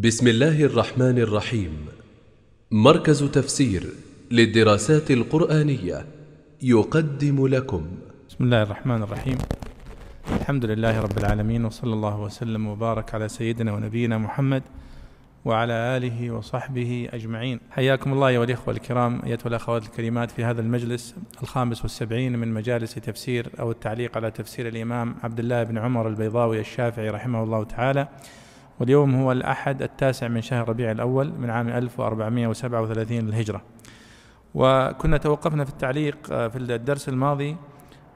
بسم الله الرحمن الرحيم. مركز تفسير للدراسات القرآنية يقدم لكم. بسم الله الرحمن الرحيم. الحمد لله رب العالمين وصلى الله وسلم وبارك على سيدنا ونبينا محمد وعلى آله وصحبه أجمعين. حياكم الله أيها الإخوة الكرام أيتها الأخوات الكريمات في هذا المجلس الخامس والسبعين من مجالس تفسير أو التعليق على تفسير الإمام عبد الله بن عمر البيضاوي الشافعي رحمه الله تعالى. واليوم هو الأحد التاسع من شهر ربيع الأول من عام 1437 للهجرة. وكنا توقفنا في التعليق في الدرس الماضي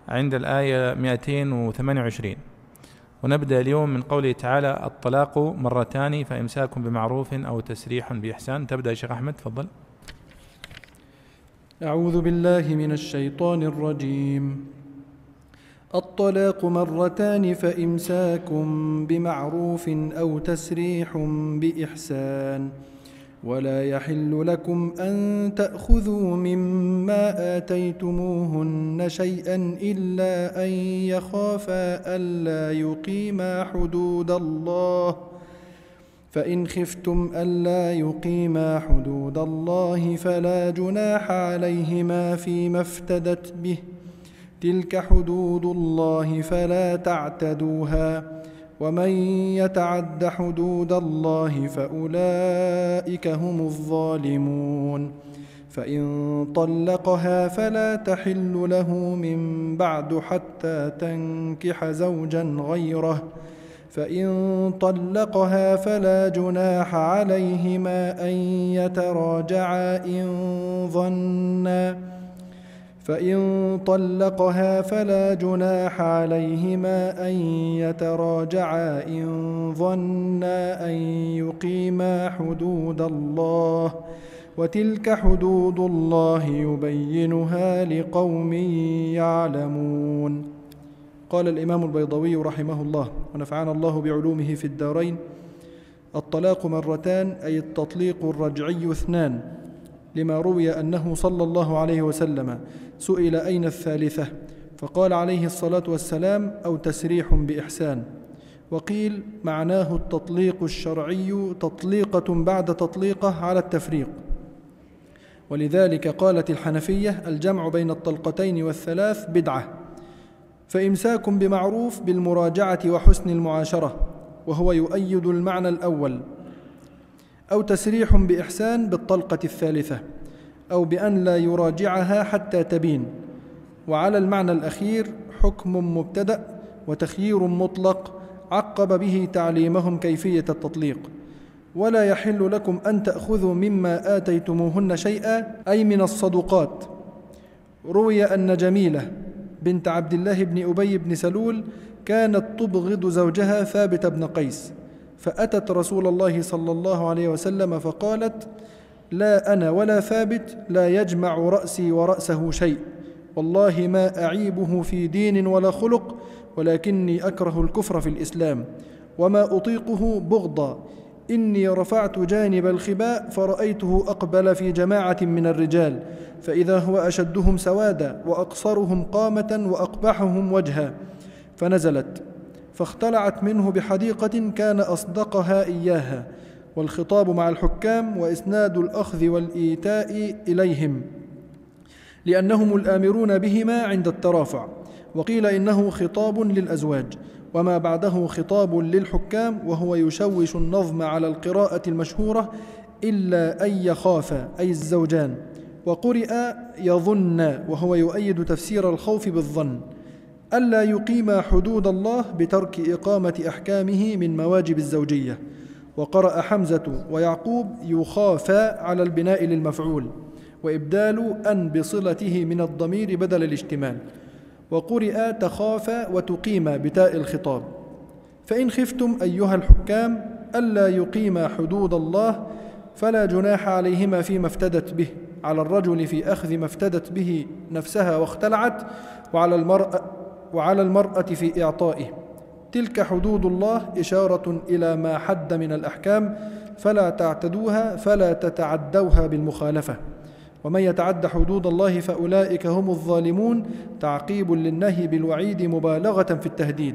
عند الآية 228 ونبدأ اليوم من قوله تعالى الطلاق مرتان فإمساك بمعروف أو تسريح بإحسان تبدأ شيخ أحمد تفضل. أعوذ بالله من الشيطان الرجيم. الطلاق مرتان فإمساك بمعروف أو تسريح بإحسان. ولا يحل لكم أن تأخذوا مما آتيتموهن شيئا إلا أن يخافا ألا يقيما حدود الله. فإن خفتم ألا يقيما حدود الله فلا جناح عليهما فيما افتدت به. تلك حدود الله فلا تعتدوها ومن يتعد حدود الله فأولئك هم الظالمون فإن طلقها فلا تحل له من بعد حتى تنكح زوجا غيره فإن طلقها فلا جناح عليهما أن يتراجعا إن ظنّا فإن طلقها فلا جناح عليهما أن يتراجعا إن ظنا أن يقيما حدود الله وتلك حدود الله يبينها لقوم يعلمون. قال الإمام البيضوي رحمه الله ونفعنا الله بعلومه في الدارين. الطلاق مرتان أي التطليق الرجعي اثنان. لما روي أنه صلى الله عليه وسلم سئل أين الثالثة؟ فقال عليه الصلاة والسلام أو تسريح بإحسان. وقيل معناه التطليق الشرعي تطليقة بعد تطليقة على التفريق. ولذلك قالت الحنفية الجمع بين الطلقتين والثلاث بدعة. فإمساك بمعروف بالمراجعة وحسن المعاشرة وهو يؤيد المعنى الأول. أو تسريح بإحسان بالطلقة الثالثة أو بأن لا يراجعها حتى تبين. وعلى المعنى الأخير حكم مبتدأ وتخيير مطلق عقب به تعليمهم كيفية التطليق. ولا يحل لكم أن تأخذوا مما آتيتموهن شيئا أي من الصدقات. روي أن جميلة بنت عبد الله بن أبي بن سلول كانت تبغض زوجها ثابت بن قيس. فأتت رسول الله صلى الله عليه وسلم فقالت لا أنا ولا ثابت لا يجمع رأسي ورأسه شيء. والله ما أعيبه في دين ولا خلق ولكني أكره الكفر في الإسلام. وما أطيقه بغضا. إني رفعت جانب الخباء فرأيته أقبل في جماعة من الرجال. فإذا هو أشدهم سوادا وأقصرهم قامة وأقبحهم وجها. فنزلت. فاختلعت منه بحديقة كان أصدقها إياها والخطاب مع الحكام وإسناد الأخذ والإيتاء إليهم لأنهم الآمرون بهما عند الترافع وقيل إنه خطاب للأزواج وما بعده خطاب للحكام وهو يشوش النظم على القراءة المشهورة إلا أن يخافا أي الزوجان وقرئ يظن وهو يؤيد تفسير الخوف بالظن. ألا يقيم حدود الله بترك إقامة أحكامه من مواجب الزوجية. وقرأ حمزة ويعقوب يخافا على البناء للمفعول وإبدال أن بصلته من الضمير بدل الاشتمال وقرئ تخافا وتقيما بتاء الخطاب. فإن خفتم أيها الحكام ألا يقيما حدود الله فلا جناح عليهما فيما افتدت به على الرجل في أخذ ما افتدت به نفسها واختلعت وعلى المرأة وعلى المرأة في إعطائه. تلك حدود الله إشارة إلى ما حد من الأحكام فلا تعتدوها فلا تتعدوها بالمخالفة. ومن يتعد حدود الله فأولئك هم الظالمون. تعقيب للنهي بالوعيد مبالغة في التهديد.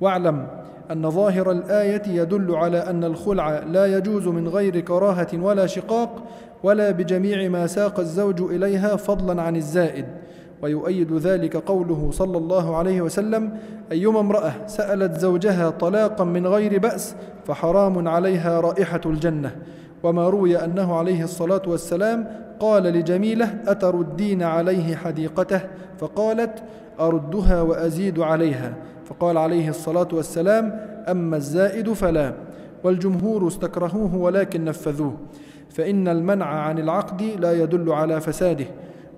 واعلم أن ظاهر الآية يدل على أن الخلع لا يجوز من غير كراهة ولا شقاق ولا بجميع ما ساق الزوج إليها فضلا عن الزائد. ويؤيد ذلك قوله صلى الله عليه وسلم أيما امرأة سألت زوجها طلاقا من غير بأس فحرام عليها رائحة الجنة. وما روي أنه عليه الصلاة والسلام قال لجميلة أتردين عليه حديقته؟ فقالت أردها وأزيد عليها. فقال عليه الصلاة والسلام أما الزائد فلا. والجمهور استكرهوه ولكن نفذوه. فإن المنع عن العقد لا يدل على فساده.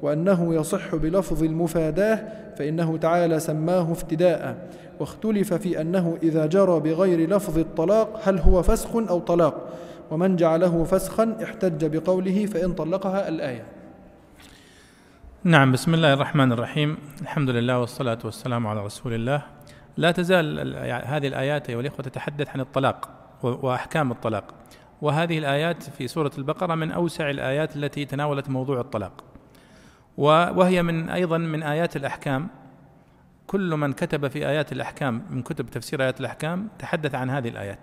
وأنه يصح بلفظ المفاداة فإنه تعالى سماه افتداء. واختلف في أنه إذا جرى بغير لفظ الطلاق هل هو فسخ أو طلاق. ومن جعله فسخا احتج بقوله فإن طلقها الآية. نعم بسم الله الرحمن الرحيم. الحمد لله والصلاة والسلام على رسول الله. لا تزال هذه الآيات أيها الإخوة تتحدث عن الطلاق وأحكام الطلاق. وهذه الآيات في سورة البقرة من أوسع الآيات التي تناولت موضوع الطلاق. وهي من أيضا من آيات الأحكام. كل من كتب في آيات الأحكام من كتب تفسير آيات الأحكام تحدث عن هذه الآيات.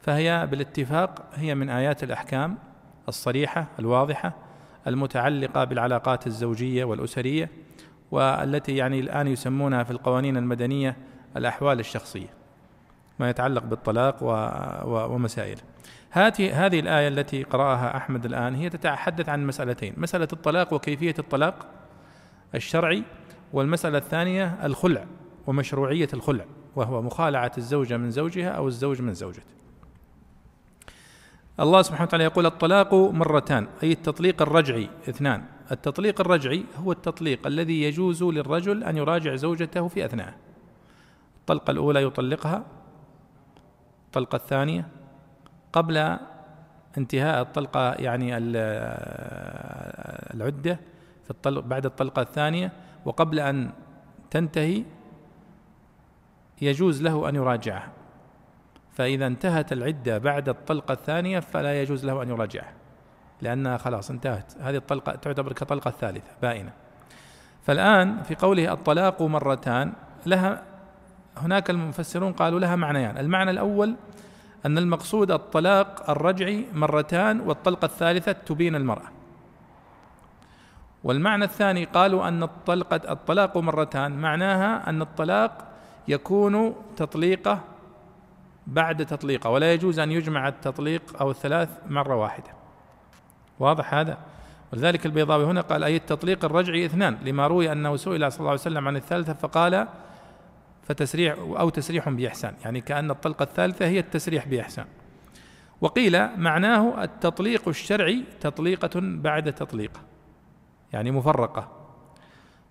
فهي بالاتفاق هي من آيات الأحكام الصريحة الواضحة المتعلقة بالعلاقات الزوجية والأسرية والتي يعني الآن يسمونها في القوانين المدنية الأحوال الشخصية ما يتعلق بالطلاق ومسائله هذه هذه الآية التي قرأها أحمد الآن هي تتحدث عن مسألتين مسألة الطلاق وكيفية الطلاق الشرعي والمسألة الثانية الخلع ومشروعية الخلع وهو مخالعة الزوجة من زوجها أو الزوج من زوجته. الله سبحانه وتعالى يقول الطلاق مرتان أي التطليق الرجعي اثنان. التطليق الرجعي هو التطليق الذي يجوز للرجل أن يراجع زوجته في أثناءه الطلقة الأولى يطلقها الطلقة الثانية قبل انتهاء الطلقة يعني العدة في الطلق بعد الطلقة الثانية وقبل أن تنتهي يجوز له أن يراجعها. فإذا انتهت العدة بعد الطلقة الثانية فلا يجوز له أن يراجعها لأنها خلاص انتهت. هذه الطلقة تعتبر كطلقة ثالثة بائنة. فالآن في قوله الطلاق مرتان لها هناك المفسرون قالوا لها معنيان. المعنى الأول أن المقصود الطلاق الرجعي مرتان والطلقة الثالثة تبين المرأة. والمعنى الثاني قالوا أن الطلقة الطلاق مرتان. معناها أن الطلاق يكون تطليقة بعد تطليقة ولا يجوز أن يجمع التطليق أو الثلاث مرة واحدة. واضح هذا؟ ولذلك البيضاوي هنا قال أي التطليق الرجعي اثنان. لما روي أنه سئل صلى الله عليه وسلم عن الثالثة فقال فتسريح أو تسريح بإحسان. يعني كأن الطلقة الثالثة هي التسريح بإحسان. وقيل معناه التطليق الشرعي تطليقة بعد تطليقة يعني مفرقة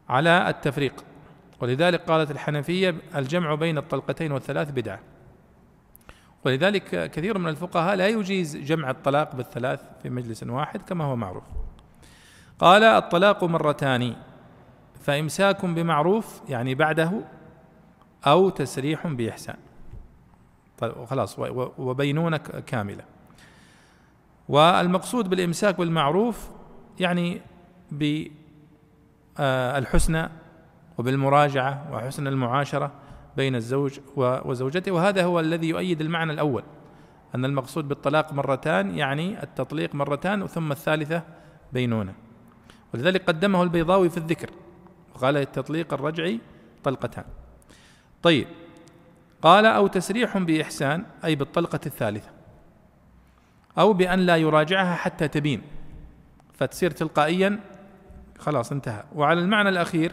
على التفريق. ولذلك قالت الحنفية الجمع بين الطلقتين والثلاث بدعة. ولذلك كثير من الفقهاء لا يجيز جمع الطلاق بالثلاث في مجلس واحد كما هو معروف. قال الطلاق مرتان فإمساك بمعروف يعني بعده أو تسريح بإحسان. طيب خلاص وبينونة كاملة. والمقصود بالإمساك بالمعروف يعني بالحسنى وبالمراجعة وحسن المعاشرة بين الزوج وزوجته. وهذا هو الذي يؤيد المعنى الأول أن المقصود بالطلاق مرتان يعني التطليق مرتان ثم الثالثة بينونة. ولذلك قدمه البيضاوي في الذكر وقال التطليق الرجعي طلقتان. طيب. قال أو تسريح بإحسان أي بالطلقة الثالثة أو بأن لا يراجعها حتى تبين فتصير تلقائيا خلاص انتهى. وعلى المعنى الأخير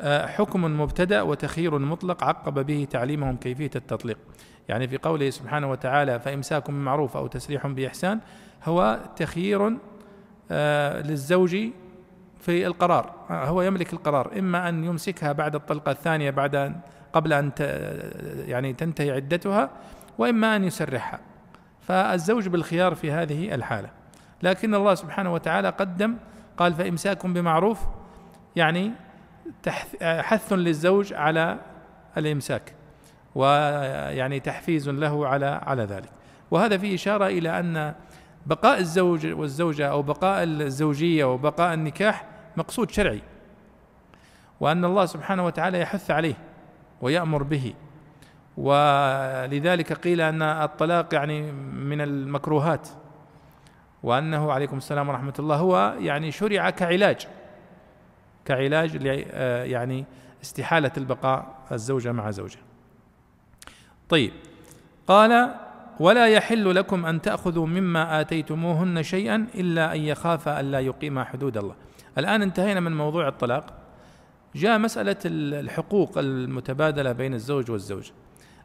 آه، حكم مبتدأ وتخيير مطلق عقب به تعليمهم كيفية التطليق. يعني في قوله سبحانه وتعالى فإمساك بمعروف أو تسريح بإحسان هو تخيير آه، للزوج في القرار هو يملك القرار إما أن يمسكها بعد الطلقة الثانية بعد أن قبل أن يعني تنتهي عدتها وإما أن يسرحها. فالزوج بالخيار في هذه الحالة. لكن الله سبحانه وتعالى قدم قال فامساك بمعروف. يعني حث للزوج على الإمساك ويعني تحفيز له على على ذلك. وهذا فيه إشارة إلى أن بقاء الزوج والزوجة أو بقاء الزوجية وبقاء النكاح مقصود شرعي وأن الله سبحانه وتعالى يحث عليه ويأمر به ولذلك قيل أن الطلاق يعني من المكروهات وأنه عليكم السلام ورحمة الله هو يعني شرع كعلاج كعلاج يعني استحالة البقاء الزوجة مع زوجها طيب قال ولا يحل لكم أن تأخذوا مما آتيتموهن شيئا إلا أن يخافا الا يقيما حدود الله. الآن انتهينا من موضوع الطلاق. جاء مسألة الحقوق المتبادلة بين الزوج والزوجة.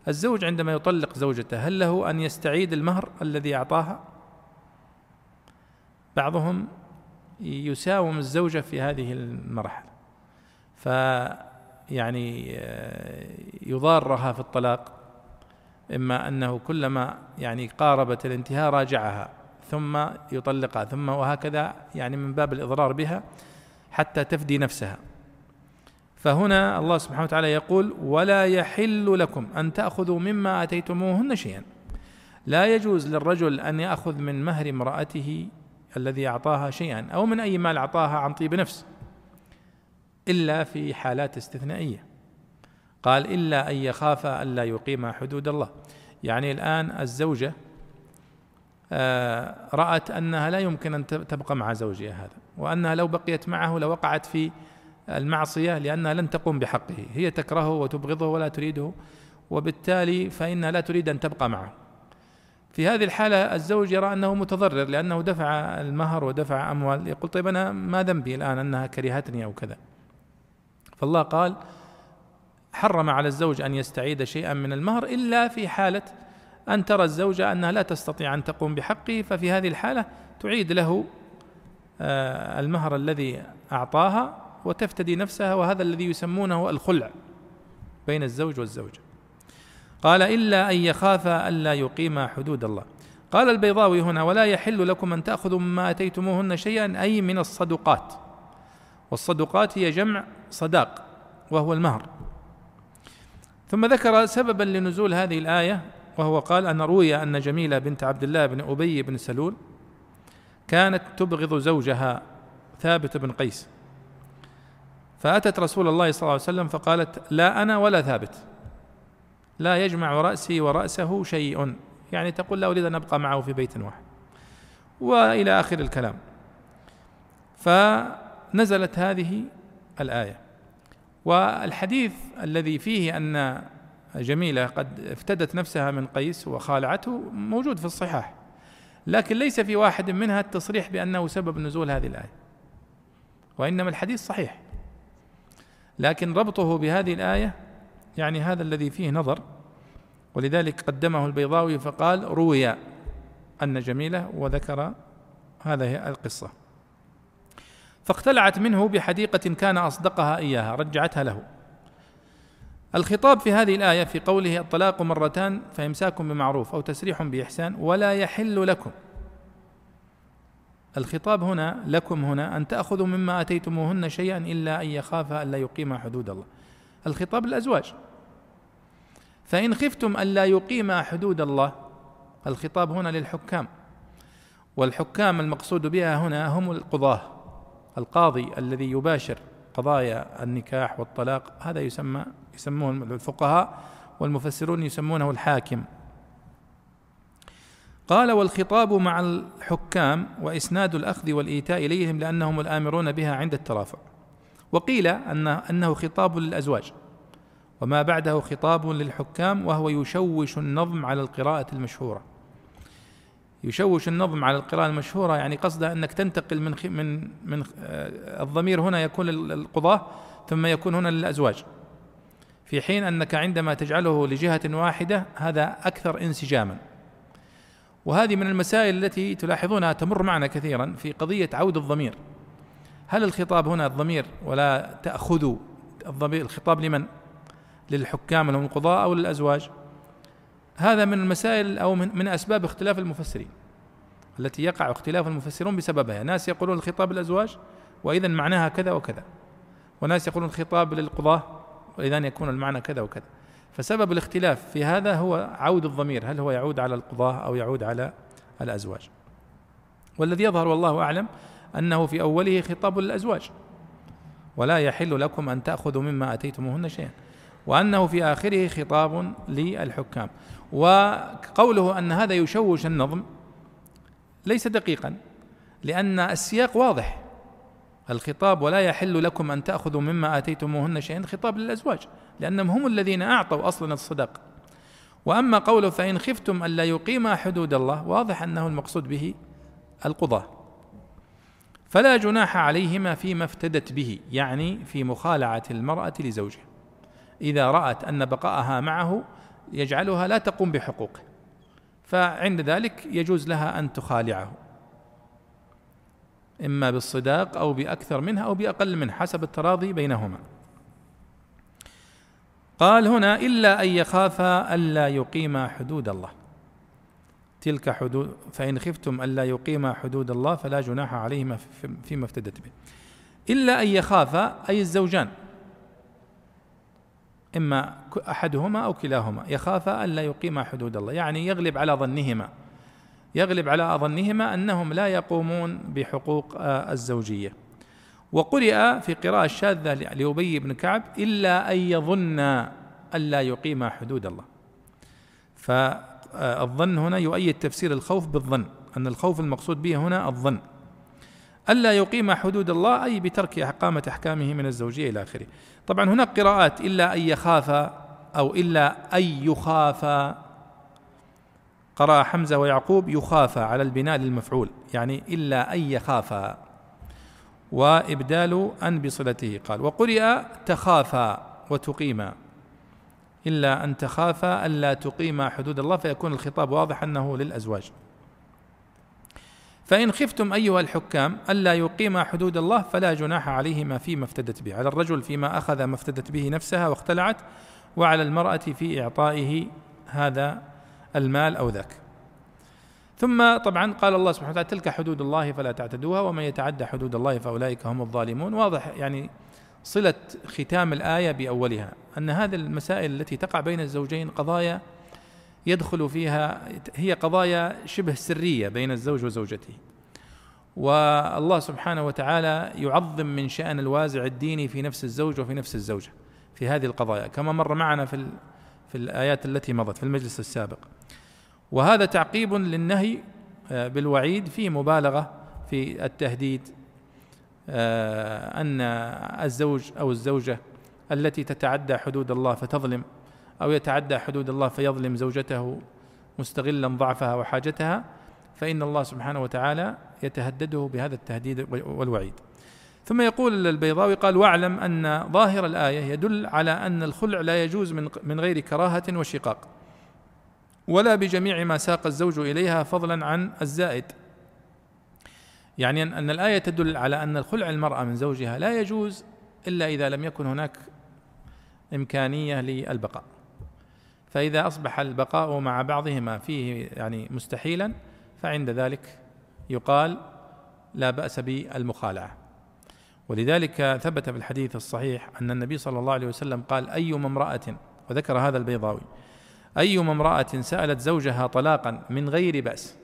الزوج عندما يطلق زوجته هل له أن يستعيد المهر الذي أعطاها؟ بعضهم يساوم الزوجه في هذه المرحلة. ف يعني آه، يضارها في الطلاق إما أنه كلما يعني قاربت الانتهاء راجعها ثم يطلقها ثم وهكذا يعني من باب الإضرار بها حتى تفدي نفسها. فهنا الله سبحانه وتعالى يقول ولا يحل لكم أن تأخذوا مما آتيتموهن شيئا. لا يجوز للرجل أن يأخذ من مهر امرأته الذي أعطاها شيئا أو من أي مال أعطاها عن طيب نفس إلا في حالات استثنائية. قال إلا أن يخاف ألا يقيم حدود الله. يعني الآن الزوجة رأت أنها لا يمكن أن تبقى مع زوجها هذا وأنها لو بقيت معه لوقعت في المعصية لأنها لن تقوم بحقه. هي تكرهه وتبغضه ولا تريده وبالتالي فإنها لا تريد أن تبقى معه. في هذه الحالة الزوج يرى أنه متضرر لأنه دفع المهر ودفع أموال. يقول طيب أنا ما ذنبي الآن أنها كرهتني أو كذا. فالله قال حرم على الزوج أن يستعيد شيئا من المهر إلا في حالة أن ترى الزوجة أنها لا تستطيع أن تقوم بحقه ففي هذه الحالة تعيد له آه، المهر الذي أعطاها وتفتدي نفسها وهذا الذي يسمونه الخلع بين الزوج والزوجة. قال إلا أن يخاف الا يقيما حدود الله. قال البيضاوي هنا ولا يحل لكم أن تأخذوا مما أتيتموهن شيئا أي من الصدقات. والصدقات هي جمع صداق وهو المهر. ثم ذكر سببا لنزول هذه الآية وهو قال أن روي أن جميلة بنت عبد الله بن أبي بن سلول كانت تبغض زوجها ثابت بن قيس. فأتت رسول الله صلى الله عليه وسلم فقالت لا أنا ولا ثابت. لا يجمع رأسي ورأسه شيء. يعني تقول لا أريد أن أبقى معه في بيت واحد. وإلى آخر الكلام. فنزلت هذه الآية. والحديث الذي فيه أن جميلة. قد افتدت نفسها من قيس وخالعته موجود في الصحاح. لكن ليس في واحد منها التصريح بأنه سبب نزول هذه الآية وإنما الحديث صحيح. لكن ربطه بهذه الآية يعني هذا الذي فيه نظر ولذلك قدمه البيضاوي فقال روي أن جميلة وذكر هذه القصة فاقتلعت منه بحديقة كان أصدقها إياها رجعتها له. الخطاب في هذه الآية في قوله الطلاق مرتان فإمساك بمعروف أو تسريح بإحسان ولا يحل لكم. الخطاب هنا لكم هنا أن تأخذوا مما أتيتموهن شيئا إلا أن يخافا ألا يقيما حدود الله. الخطاب للأزواج. فإن خفتم ألا يقيما حدود الله الخطاب هنا للحكام. والحكام المقصود بها هنا هم القضاة القاضي الذي يباشر قضايا النكاح والطلاق هذا يسمى يسمون الفقهاء والمفسرون يسمونه الحاكم. قال والخطاب مع الحكام وإسناد الأخذ والإيتاء إليهم لأنهم الآمرون بها عند الترافع. وقيل ان أنه خطاب للأزواج وما بعده خطاب للحكام وهو يشوش النظم على القراءة المشهورة. يشوش النظم على القراءة المشهورة يعني قصده أنك تنتقل من من من آه، الضمير هنا يكون للقضاة ثم يكون هنا للأزواج. في حين أنك عندما تجعله لجهة واحدة هذا أكثر انسجاما. وهذه من المسائل التي تلاحظونها تمر معنا كثيرا في قضية عود الضمير. هل الخطاب هنا الضمير ولا تأخذوا الضمير؟ الخطاب لمن؟ للحكام لهم القضاء أو للأزواج؟ هذا من المسائل أو من, من أسباب اختلاف المفسرين التي يقع اختلاف المفسرون بسببها. ناس يقولون الخطاب للأزواج واذا معناها كذا وكذا. وناس يقولون الخطاب للقضاة واذا يكون المعنى كذا وكذا. فسبب الاختلاف في هذا هو عود الضمير. هل هو يعود على القضاه أو يعود على الأزواج؟ والذي يظهر والله أعلم أنه في أوله خطاب للأزواج. ولا يحل لكم أن تأخذوا مما آتيتموهن شيئا. وأنه في آخره خطاب للحكام. وقوله أن هذا يشوش النظم ليس دقيقا لأن السياق واضح. الخطاب ولا يحل لكم أن تأخذوا مما آتيتموهن شيئا خطاب للأزواج لأنهم هم الذين أعطوا أصلا الصداق وأما قوله فإن خفتم ألا يقيما حدود الله واضح أنه المقصود به القضاة. فلا جناح عليهما فيما افتدت به يعني في مخالعة المرأة لزوجها. إذا رأت أن بقاءها معه يجعلها لا تقوم بحقوقه فعند ذلك يجوز لها أن تخالعه. إما بالصداق أو بأكثر منها أو بأقل منها حسب التراضي بينهما. قال هنا إلا أن يخافا ألا يقيما حدود الله. تلك حدود فإن خفتم ألا يقيما حدود الله فلا جناح عليهما فيما افتدت به. إلا أن يخافا أي الزوجان إما أحدهما أو كلاهما يخافا ألا يقيما حدود الله يعني يغلب على ظنهما. يغلب على ظنهما أنهم لا يقومون بحقوق الزوجية. وقرئ في قراءة شاذة لأبي بن كعب إلا أن يظن ألا يقيما حدود الله. فالظن هنا يؤيد تفسير الخوف بالظن أن الخوف المقصود به هنا الظن. ألا يقيم حدود الله أي بترك إقامة أحكامه من الزوجية إلى آخره. طبعا هناك قراءات إلا أن يخاف أو إلا أن يخاف قرأ حمزة ويعقوب يخاف على البناء للمفعول يعني إلا أن يخاف. وإبدال أن بصلته قال وقرئ تخافا وتقيما إلا أن تخافا ألا تقيما حدود الله فيكون الخطاب واضح أنه للأزواج. فإن خفتم أيها الحكام ألا يقيما حدود الله فلا جناح عليهما فيما افتدت به. على الرجل فيما أخذ ما افتدت به نفسها واختلعت وعلى المرأة في إعطائه هذا المال أو ذاك. ثم طبعا قال الله سبحانه وتعالى تلك حدود الله فلا تعتدوها ومن يتعدى حدود الله فأولئك هم الظالمون. واضح يعني صلة ختام الآية بأولها أن هذه المسائل التي تقع بين الزوجين قضايا يدخل فيها هي قضايا شبه سرية بين الزوج وزوجته. والله سبحانه وتعالى يعظم من شأن الوازع الديني في نفس الزوج وفي نفس الزوجة في هذه القضايا. كما مر معنا في في الآيات التي مضت في المجلس السابق. وهذا تعقيب للنهي آه، بالوعيد فيه مبالغة في التهديد آه، أن الزوج أو الزوجة التي تتعدى حدود الله فتظلم أو يتعدى حدود الله فيظلم زوجته مستغلا ضعفها وحاجتها فإن الله سبحانه وتعالى يتهدده بهذا التهديد والوعيد. ثم يقول البيضاوي قال واعلم أن ظاهر الآية يدل على أن الخلع لا يجوز من من غير كراهة وشقاق ولا بجميع ما ساق الزوج إليها فضلا عن الزائد. يعني أن الآية تدل على أن الخلع المرأة من زوجها لا يجوز إلا إذا لم يكن هناك إمكانية للبقاء. فإذا أصبح البقاء مع بعضهما فيه يعني مستحيلا فعند ذلك يقال لا بأس بالمخالعة. ولذلك ثبت في الحديث الصحيح أن النبي صلى الله عليه وسلم قال أيما امرأة وذكر هذا البيضاوي أيما امرأة سألت زوجها طلاقا من غير بأس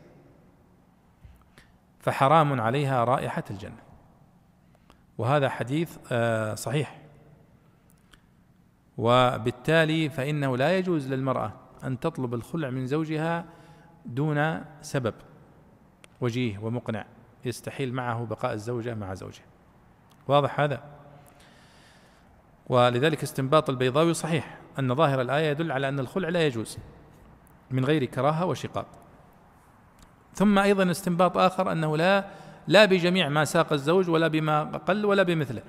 فحرام عليها رائحة الجنة. وهذا حديث آه، صحيح. وبالتالي فإنه لا يجوز للمرأة أن تطلب الخلع من زوجها دون سبب وجيه ومقنع يستحيل معه بقاء الزوجة مع زوجها. واضح هذا. ولذلك استنباط البيضاوي صحيح أن ظاهر الآية يدل على أن الخلع لا يجوز من غير كراهة وشقاق. ثم أيضا استنباط آخر أنه لا لا بجميع ما ساق الزوج ولا بما قل ولا بمثله.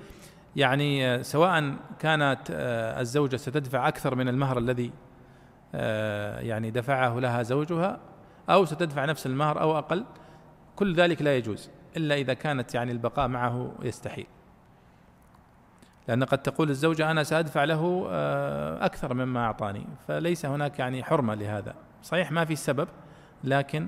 يعني سواء كانت آه، الزوجة ستدفع أكثر من المهر الذي آه، يعني دفعه لها زوجها أو ستدفع نفس المهر أو أقل كل ذلك لا يجوز إلا إذا كانت يعني البقاء معه يستحيل. لأن قد تقول الزوجة أنا سأدفع له أكثر مما أعطاني. فليس هناك يعني حرمة لهذا. صحيح ما في سبب لكن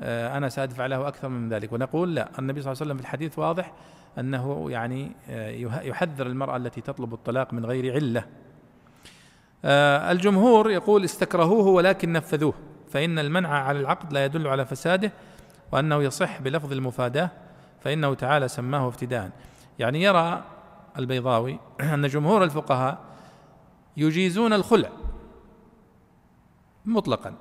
أنا سأدفع له أكثر من ذلك. ونقول لا. النبي صلى الله عليه وسلم في الحديث واضح أنه يعني آه، يحذر المرأة التي تطلب الطلاق من غير علة. آه، الجمهور يقول استكرهوه ولكن نفذوه. فإن المنع على العقد لا يدل على فساده وأنه يصح بلفظ المفاداة فإنه تعالى سماه افتداء. يعني يرى البيضاوي أن جمهور الفقهاء يجيزون الخلع مطلقا.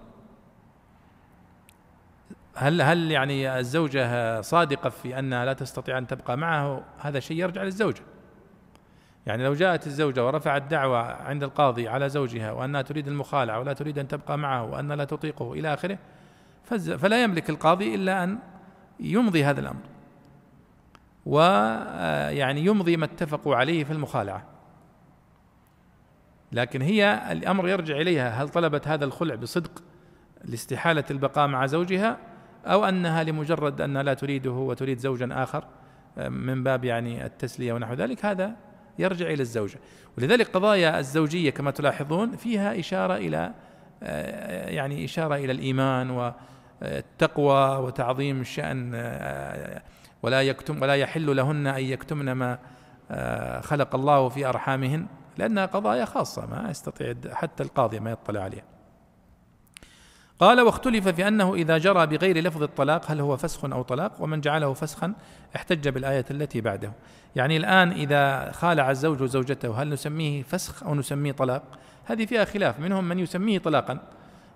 هل هل يعني الزوجة صادقة في أنها لا تستطيع أن تبقى معه؟ هذا شيء يرجع للزوجة. يعني لو جاءت الزوجة ورفعت دعوة عند القاضي على زوجها وأنها تريد المخالعة ولا تريد أن تبقى معه وأن لا تطيقه إلى آخره فلا يملك القاضي إلا أن يمضي هذا الأمر. ويعني يمضي ما اتفقوا عليه في المخالعة. لكن هي الأمر يرجع إليها. هل طلبت هذا الخلع بصدق لاستحالة البقاء مع زوجها أو أنها لمجرد أنها لا تريده وتريد زوجا آخر من باب يعني التسلية ونحو ذلك؟ هذا يرجع إلى الزوجة. ولذلك قضايا الزوجية كما تلاحظون فيها إشارة إلى يعني إشارة إلى الإيمان والتقوى وتعظيم الشأن ولا يكتم ولا يحل لهن أن يكتمن ما خلق الله في أرحامهن لأنها قضايا خاصة ما يستطيع حتى القاضي ما يطلع عليها. قال واختلف في أنه إذا جرى بغير لفظ الطلاق هل هو فسخ أو طلاق؟ ومن جعله فسخا احتج بالآية التي بعده. يعني الآن إذا خالع الزوج زوجته هل نسميه فسخ أو نسميه طلاق؟ هذه فيها خلاف. منهم من يسميه طلاقا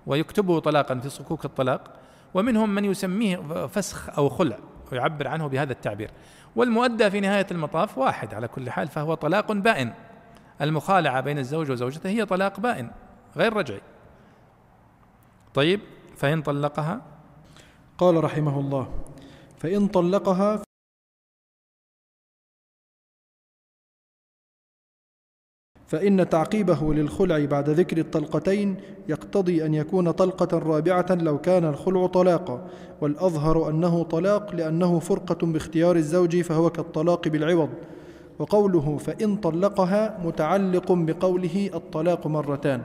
ويكتبه طلاقا في صكوك الطلاق ومنهم من يسميه فسخ أو خلع. ويعبر عنه بهذا التعبير. والمؤدى في نهاية المطاف واحد على كل حال فهو طلاق بائن. المخالعة بين الزوج وزوجته هي طلاق بائن غير رجعي. طيب فإن طلقها؟ قال رحمه الله فإن طلقها فإن تعقيبه للخلع بعد ذكر الطلقتين يقتضي أن يكون طلقة رابعة لو كان الخلع طلاقا والأظهر أنه طلاق لأنه فرقة باختيار الزوج فهو كالطلاق بالعوض. وقوله فإن طلقها متعلق بقوله الطلاق مرتان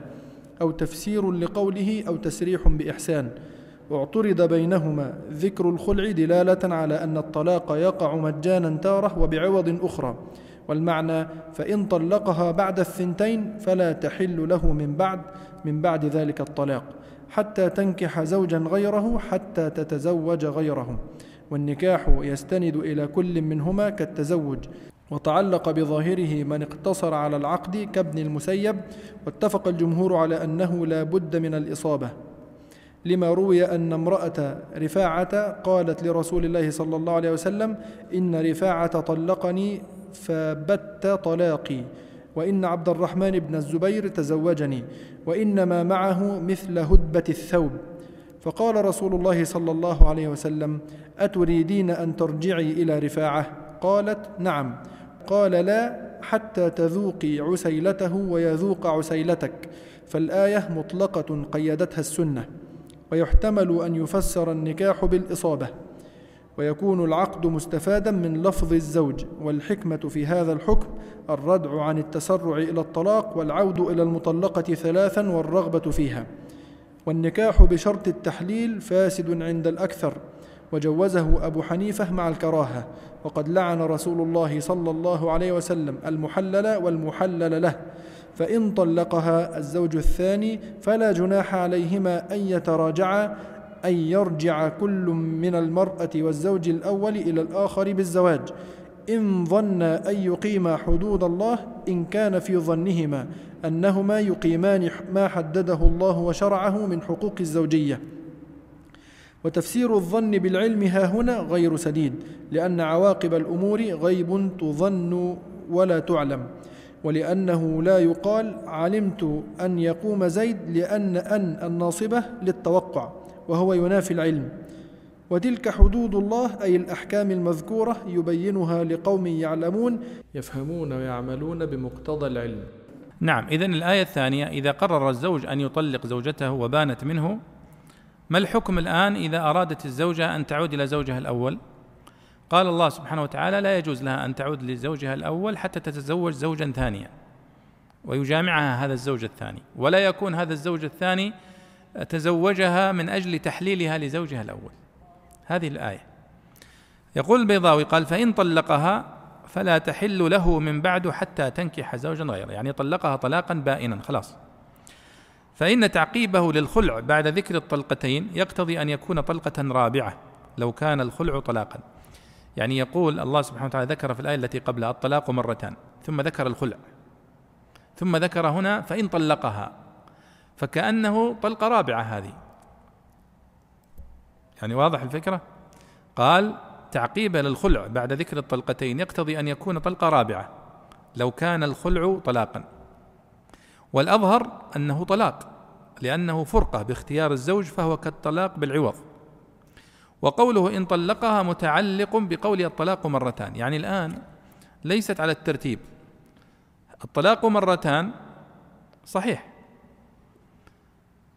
أو تفسير لقوله أو تسريح بإحسان. واعترض بينهما ذكر الخلع دلالة على أن الطلاق يقع مجانا تارة وبعوض أخرى. والمعنى فإن طلقها بعد الثنتين فلا تحل له من بعد من بعد ذلك الطلاق حتى تنكح زوجا غيره حتى تتزوج غيره. والنكاح يستند إلى كل منهما كالتزوج. وتعلق بظاهره من اقتصر على العقد كابن المسيب. واتفق الجمهور على أنه لا بد من الإصابة. لما روي أن امرأة رفاعة قالت لرسول الله صلى الله عليه وسلم إن رفاعة طلقني فبت طلاقي. وإن عبد الرحمن بن الزبير تزوجني وإنما معه مثل هدبة الثوب. فقال رسول الله صلى الله عليه وسلم أتريدين أن ترجعي إلى رفاعة؟ قالت نعم. قال لا حتى تذوقي عسيلته ويذوق عسيلتك. فالآية مطلقة قيدتها السنة. ويحتمل أن يفسر النكاح بالإصابة. ويكون العقد مستفادا من لفظ الزوج والحكمة في هذا الحكم الردع عن التسرع إلى الطلاق والعود إلى المطلقة ثلاثا والرغبة فيها. والنكاح بشرط التحليل فاسد عند الأكثر. وجوزه أبو حنيفة مع الكراهة. وقد لعن رسول الله صلى الله عليه وسلم المحلل والمحلل له. فإن طلقها الزوج الثاني فلا جناح عليهما أن يتراجعا أن يرجع كل من المرأة والزوج الأول إلى الآخر بالزواج. إن ظن أن يقيما حدود الله إن كان في ظنهما أنهما يقيمان ما حدده الله وشرعه من حقوق الزوجية. وتفسير الظن بالعلم ها هنا غير سديد لأن عواقب الأمور غيب تظن ولا تعلم. ولأنه لا يقال علمت أن يقوم زيد لأن أن الناصبة للتوقع. وهو ينافي العلم. وتلك حدود الله أي الأحكام المذكورة يبينها لقوم يعلمون. يفهمون ويعملون بمقتضى العلم. نعم إذن الآية الثانية إذا قرر الزوج أن يطلق زوجته وبانت منه ما الحكم الآن إذا أرادت الزوجة أن تعود إلى زوجها الأول؟ قال الله سبحانه وتعالى لا يجوز لها أن تعود لزوجها الأول حتى تتزوج زوجا ثانيا ويجامعها هذا الزوج الثاني ولا يكون هذا الزوج الثاني تزوجها من أجل تحليلها لزوجها الأول. هذه الآية. يقول البيضاوي قال فإن طلقها فلا تحل له من بعد حتى تنكح زوجا غيره. يعني طلقها طلاقا بائنا خلاص. فإن تعقيبه للخلع بعد ذكر الطلقتين يقتضي أن يكون طلقة رابعة لو كان الخلع طلاقا. يعني يقول الله سبحانه وتعالى ذكر في الآية التي قبلها الطلاق مرتان ثم ذكر الخلع. ثم ذكر هنا فإن طلقها. فكأنه طلقة رابعة هذه. يعني واضح الفكرة؟ قال تعقيبا للخلع بعد ذكر الطلقتين يقتضي أن يكون طلقة رابعة لو كان الخلع طلاقا. والأظهر أنه طلاق لأنه فرقة باختيار الزوج فهو كالطلاق بالعوض. وقوله إن طلقها متعلق بقول الطلاق مرتان يعني الآن ليست على الترتيب. الطلاق مرتان صحيح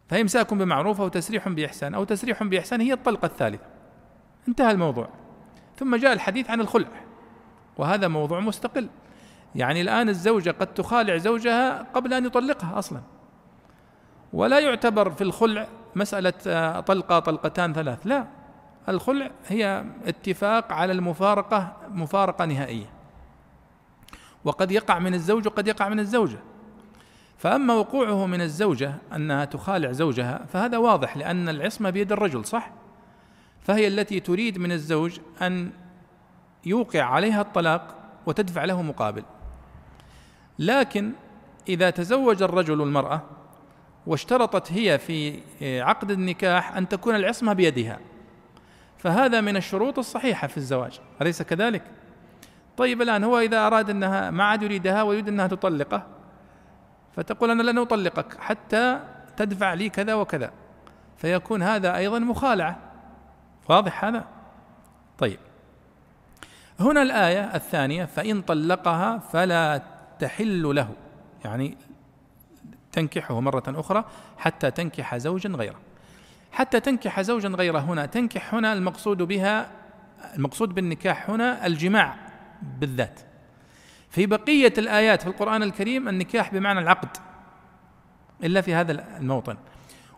فإمساك بمعروف أو تسريح بإحسان أو تسريح بإحسان هي الطلقة الثالثة. انتهى الموضوع. ثم جاء الحديث عن الخلع وهذا موضوع مستقل. يعني الآن الزوجة قد تخالع زوجها قبل أن يطلقها أصلا. ولا يعتبر في الخلع مسألة آه، طلقة طلقتان ثلاث. لا الخلع هي اتفاق على المفارقة مفارقة نهائية. وقد يقع من الزوج وقد يقع من الزوجة. فأما وقوعه من الزوجة أنها تخالع زوجها فهذا واضح لأن العصمة بيد الرجل صح؟ فهي التي تريد من الزوج أن يوقع عليها الطلاق وتدفع له مقابل لكن إذا تزوج الرجل المرأة واشترطت هي في عقد النكاح أن تكون العصمة بيدها فهذا من الشروط الصحيحة في الزواج أليس كذلك؟ طيب الآن هو إذا أراد أنها ما عاد يريدها ويريد أنها تطلقه فتقول أنا لن أطلقك حتى تدفع لي كذا وكذا. فيكون هذا أيضا مخالعة. واضح هذا؟ طيب. هنا الآية الثانية فإن طلقها فلا تحل له. يعني تنكحه مرة أخرى حتى تنكح زوجا غيره. حتى تنكح زوجا غيره هنا تنكح هنا المقصود بها المقصود بالنكاح هنا الجماع بالذات. في بقية الآيات في القرآن الكريم النكاح بمعنى العقد إلا في هذا الموطن.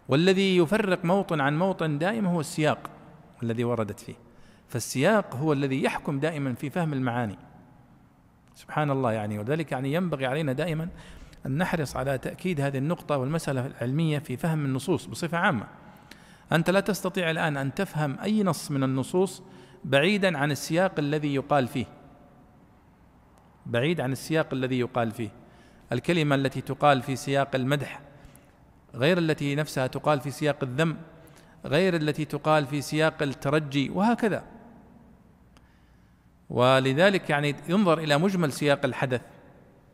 والذي يفرق موطن عن موطن دائما هو السياق الذي وردت فيه. فالسياق هو الذي يحكم دائما في فهم المعاني. سبحان الله يعني وذلك يعني ينبغي علينا دائما أن نحرص على تأكيد هذه النقطة والمسألة العلمية في فهم النصوص بصفة عامة. أنت لا تستطيع الآن أن تفهم أي نص من النصوص بعيدا عن السياق الذي يقال فيه. بعيد عن السياق الذي يقال فيه. الكلمة التي تقال في سياق المدح غير التي نفسها تقال في سياق الذم غير التي تقال في سياق الترجي وهكذا. ولذلك يعني ينظر إلى مجمل سياق الحدث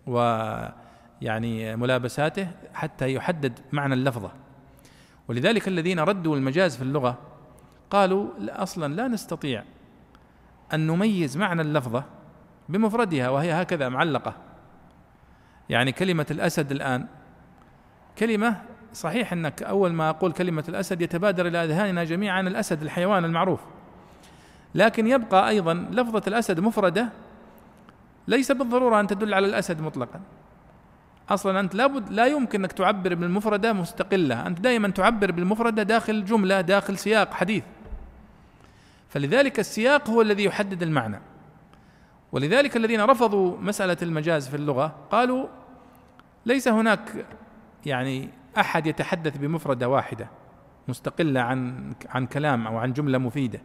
ويعني ملابساته حتى يحدد معنى اللفظة. ولذلك الذين ردوا المجاز في اللغة قالوا أصلا لا نستطيع أن نميز معنى اللفظة بمفردها وهي هكذا معلقة. يعني كلمة الأسد الآن. كلمة صحيح إنك أول ما أقول كلمة الأسد يتبادر إلى أذهاننا جميعا الأسد الحيوان المعروف. لكن يبقى أيضا لفظة الأسد مفردة ليس بالضرورة أن تدل على الأسد مطلقا. أصلا أنت لابد لا يمكن إنك تعبر بالمفردة مستقلة. أنت دائما تعبر بالمفردة داخل جملة داخل سياق حديث. فلذلك السياق هو الذي يحدد المعنى. ولذلك الذين رفضوا مسألة المجاز في اللغة قالوا ليس هناك يعني أحد يتحدث بمفردة واحدة مستقلة عن عن كلام أو عن جملة مفيدة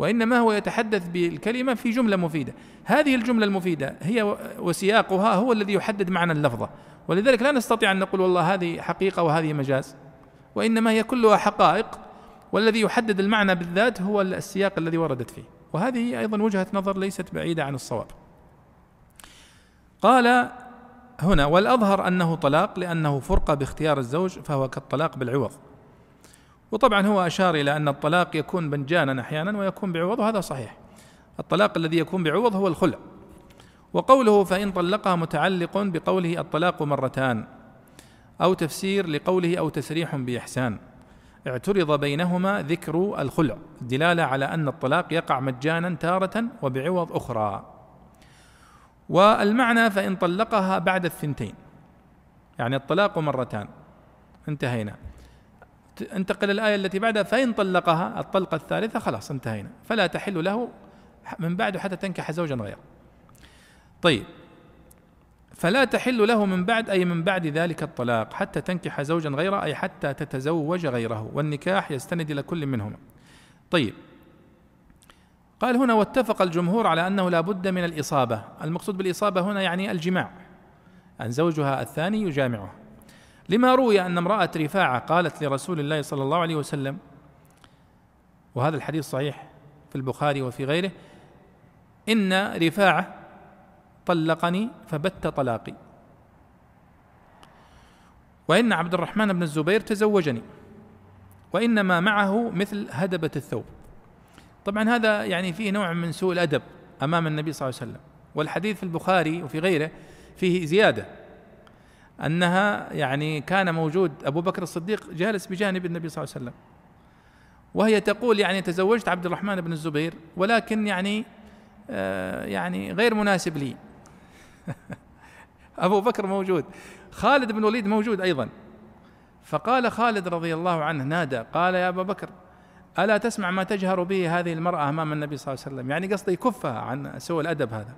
وإنما هو يتحدث بالكلمة في جملة مفيدة. هذه الجملة المفيدة هي وسياقها هو الذي يحدد معنى اللفظة. ولذلك لا نستطيع أن نقول والله هذه حقيقة وهذه مجاز وإنما هي كلها حقائق والذي يحدد المعنى بالذات هو السياق الذي وردت فيه. وهذه أيضا وجهة نظر ليست بعيدة عن الصواب. قال هنا والأظهر أنه طلاق لأنه فرقه باختيار الزوج فهو كالطلاق بالعوض. وطبعا هو أشار إلى أن الطلاق يكون مجانا أحيانا ويكون بعوض وهذا صحيح. الطلاق الذي يكون بعوض هو الخلع. وقوله فإن طلقها متعلق بقوله الطلاق مرتان أو تفسير لقوله أو تسريح بإحسان. اعترض بينهما ذكر الخلع دلالة على أن الطلاق يقع مجانا تارة وبعوض أخرى. والمعنى فإن طلقها بعد الثنتين يعني الطلاق مرتان. انتهينا. انتقل الآية التي بعدها فإن طلقها الطلقة الثالثة خلاص انتهينا. فلا تحل له من بعد حتى تنكح زوجا غيره. طيب فلا تحل له من بعد أي من بعد ذلك الطلاق حتى تنكح زوجا غيره أي حتى تتزوج غيره. والنكاح يستند إلى كل منهما. طيب. قال هنا واتفق الجمهور على أنه لا بد من الإصابة. المقصود بالإصابة هنا يعني الجماع. أن زوجها الثاني يجامعها لما روي أن امرأة رفاعة قالت لرسول الله صلى الله عليه وسلم وهذا الحديث صحيح في البخاري وفي غيره إن رفاعة طلقني فبت طلاقي. وإن عبد الرحمن بن الزبير تزوجني وإنما معه مثل هدبة الثوب. طبعا هذا يعني فيه نوع من سوء الأدب أمام النبي صلى الله عليه وسلم. والحديث في البخاري وفي غيره فيه زيادة أنها يعني كان موجود أبو بكر الصديق جالس بجانب النبي صلى الله عليه وسلم. وهي تقول يعني تزوجت عبد الرحمن بن الزبير ولكن يعني آه يعني غير مناسب لي. أبو بكر موجود. خالد بن الوليد موجود أيضا. فقال خالد رضي الله عنه نادى قال يا أبا بكر ألا تسمع ما تجهر به هذه المرأة أمام النبي صلى الله عليه وسلم؟ يعني قصده يكفها عن سوء الأدب هذا.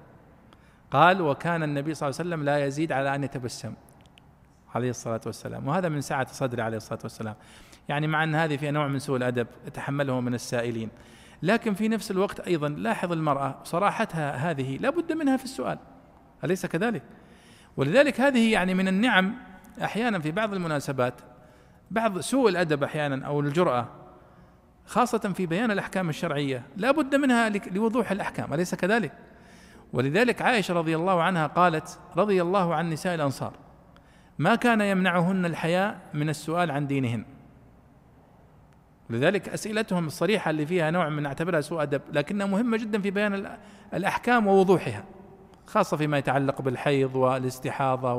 قال وكان النبي صلى الله عليه وسلم لا يزيد على أن يتبسم عليه الصلاة والسلام. وهذا من سعة صدره عليه الصلاة والسلام. يعني مع أن هذه فيها نوع من سوء الأدب يتحمله من السائلين. لكن في نفس الوقت أيضا لاحظ المرأة صراحتها هذه لا بد منها في السؤال. أليس كذلك؟ ولذلك هذه يعني من النعم أحيانا في بعض المناسبات بعض سوء الأدب أحيانا أو الجرأة خاصة في بيان الأحكام الشرعية لا بد منها لوضوح الأحكام أليس كذلك؟ ولذلك عائشة رضي الله عنها قالت رضي الله عن نساء الأنصار ما كان يمنعهن الحياء من السؤال عن دينهن. لذلك أسئلتهم الصريحة اللي فيها نوع من نعتبرها سوء أدب لكنها مهمة جدا في بيان الأحكام ووضوحها. خاصة فيما يتعلق بالحيض والاستحاضة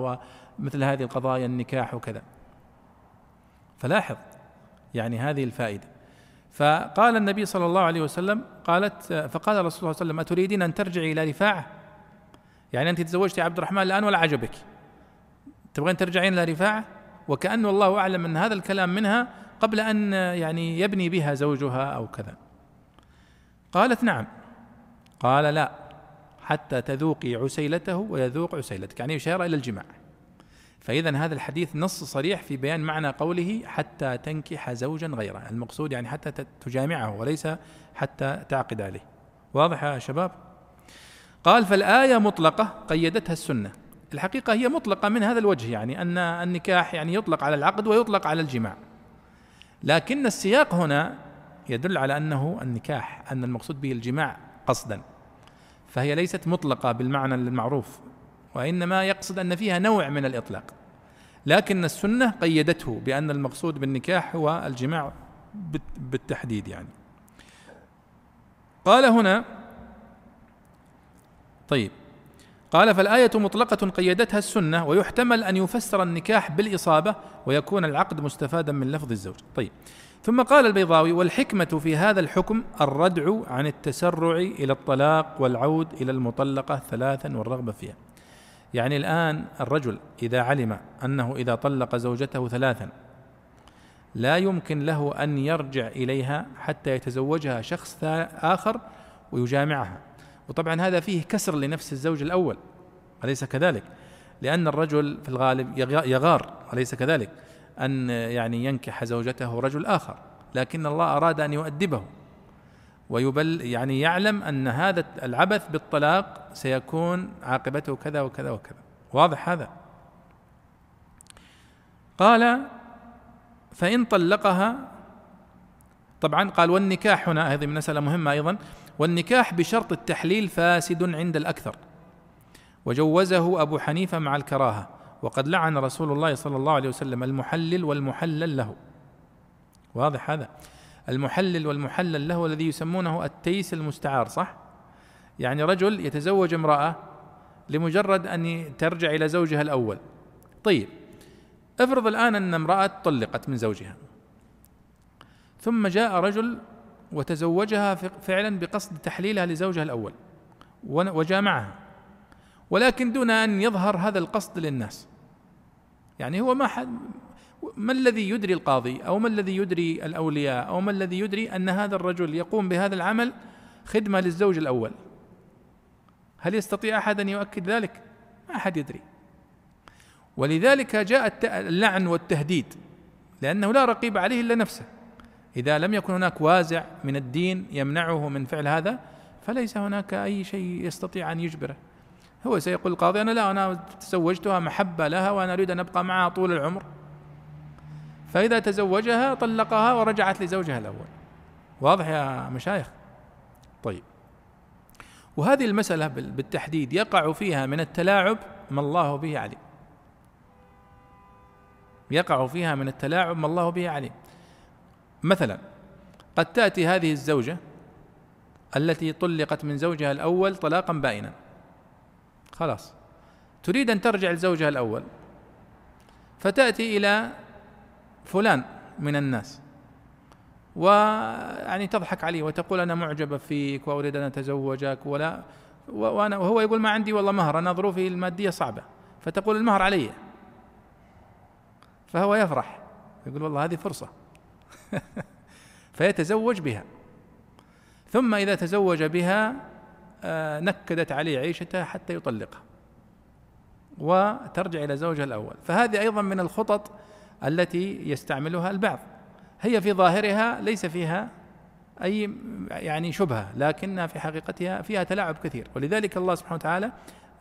ومثل هذه القضايا النكاح وكذا. فلاحظ يعني هذه الفائدة. فقال النبي صلى الله عليه وسلم قالت فقال الرسول صلى الله عليه وسلم أتريدين أن ترجعي إلى رفاعة؟ يعني أنت تزوجتي عبد الرحمن الآن ولا عجبك؟ تبغين ترجعين إلى رفاعة؟ وكأنه الله أعلم أن هذا الكلام منها قبل أن يعني يبني بها زوجها أو كذا. قالت نعم. قال لا. حتى تذوقي عسيلته ويذوق عسيلتك يعني إشارة إلى الجماع. فإذا هذا الحديث نص صريح في بيان معنى قوله حتى تنكح زوجا غيره المقصود يعني حتى تجامعه وليس حتى تعقد عليه. واضح يا شباب؟ قال فالآية مطلقة قيدتها السنة. الحقيقة هي مطلقة من هذا الوجه يعني أن النكاح يعني يطلق على العقد ويطلق على الجماع. لكن السياق هنا يدل على أنه النكاح أن المقصود به الجماع قصدا. فهي ليست مطلقة بالمعنى المعروف وإنما يقصد أن فيها نوع من الإطلاق. لكن السنة قيدته بأن المقصود بالنكاح هو الجماع بالتحديد يعني. قال هنا طيب قال فالآية مطلقة قيدتها السنة ويحتمل أن يفسر النكاح بالإصابة ويكون العقد مستفادا من لفظ الزوج. طيب ثم قال البيضاوي والحكمة في هذا الحكم الردع عن التسرع إلى الطلاق والعود إلى المطلقة ثلاثا والرغبة فيها. يعني الآن الرجل إذا علم أنه إذا طلق زوجته ثلاثا لا يمكن له أن يرجع إليها حتى يتزوجها شخص آخر ويجامعها. وطبعا هذا فيه كسر لنفس الزوج الأول أليس كذلك؟ لأن الرجل في الغالب يغار أليس كذلك؟ أن يعني ينكح زوجته رجل آخر لكن الله أراد أن يؤدبه ويبل يعني يعلم أن هذا العبث بالطلاق سيكون عاقبته كذا وكذا وكذا. واضح هذا؟ قال فإن طلقها طبعا قال والنكاح هنا هذه مسألة مهمة أيضا. والنكاح بشرط التحليل فاسد عند الأكثر وجوزه أبو حنيفة مع الكراهة. وقد لعن رسول الله صلى الله عليه وسلم المحلل والمحلل له. واضح هذا. المحلل والمحلل له الذي يسمونه التيس المستعار صح؟ يعني رجل يتزوج امرأة لمجرد أن ترجع إلى زوجها الأول. طيب افرض الآن أن امرأة طلقت من زوجها. ثم جاء رجل وتزوجها فعلا بقصد تحليلها لزوجها الأول وجامعها. ولكن دون أن يظهر هذا القصد للناس. يعني هو ما حد ما الذي يدري القاضي أو ما الذي يدري الأولياء أو ما الذي يدري أن هذا الرجل يقوم بهذا العمل خدمة للزوج الأول؟ هل يستطيع أحد أن يؤكد ذلك؟ ما أحد يدري. ولذلك جاء اللعن والتهديد لأنه لا رقيب عليه إلا نفسه. إذا لم يكن هناك وازع من الدين يمنعه من فعل هذا فليس هناك أي شيء يستطيع أن يجبره. هو سيقول القاضي أنا لا أنا تزوجتها محبة لها وأنا أريد أن أبقى معها طول العمر. فإذا تزوجها طلقها ورجعت لزوجها الأول. واضح يا مشايخ؟ طيب. وهذه المسألة بالتحديد يقع فيها من التلاعب ما الله به عليم. يقع فيها من التلاعب ما الله به عليم. مثلا قد تأتي هذه الزوجة التي طلقت من زوجها الأول طلاقا بائنا. خلاص. تريد أن ترجع لزوجها الأول. فتأتي إلى فلان من الناس. ويعني تضحك عليه وتقول أنا معجبة فيك وأريد أن أتزوجك ولا وأنا وهو يقول ما عندي والله مهر أنا ظروفي المادية صعبة. فتقول المهر علي. فهو يفرح. يقول والله هذه فرصة. فيتزوج بها. ثم إذا تزوج بها نكدت عليه عيشته حتى يطلقها وترجع إلى زوجها الأول. فهذه أيضا من الخطط التي يستعملها البعض. هي في ظاهرها ليس فيها أي يعني شبهة لكنها في حقيقتها فيها تلاعب كثير. ولذلك الله سبحانه وتعالى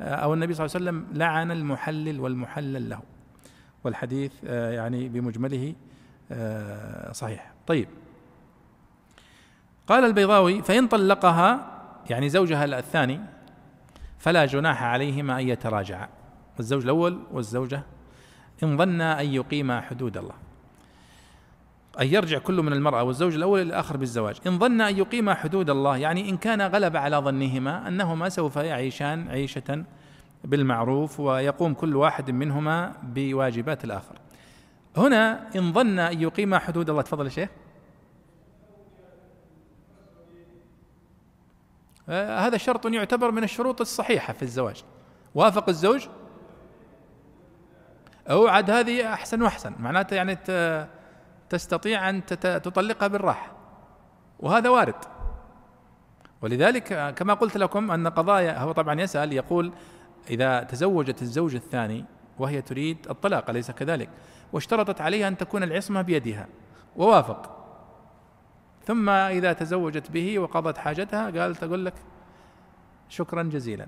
آه، أو النبي صلى الله عليه وسلم لعن المحلل والمحلل له. والحديث آه، يعني بمجمله صحيح. طيب. قال البيضاوي فإن طلقها يعني زوجها الثاني فلا جناح عليهما أن يتراجعا. الزوج الأول والزوجة إن ظنا أن يقيما حدود الله. أن يرجع كل من المرأة والزوج الأول إلى الآخر بالزواج. إن ظن أن يقيما حدود الله يعني إن كان غلب على ظنهما أنهما سوف يعيشان عيشة بالمعروف ويقوم كل واحد منهما بواجبات الآخر. هنا إن ظن أن يقيما حدود الله تفضل يا شيخ. هذا شرط يعتبر من الشروط الصحيحة في الزواج. وافق الزوج؟ أوعد هذه أحسن وأحسن معناته يعني تستطيع أن تطلقها بالراحة. وهذا وارد. ولذلك آه، كما قلت لكم أن قضايا هو طبعا يسأل يقول إذا تزوجت الزوج الثاني وهي تريد الطلاق أليس كذلك؟ واشترطت عليها أن تكون العصمة بيدها. ووافق. ثم إذا تزوجت به وقضت حاجتها قالت أقول لك شكرا جزيلا.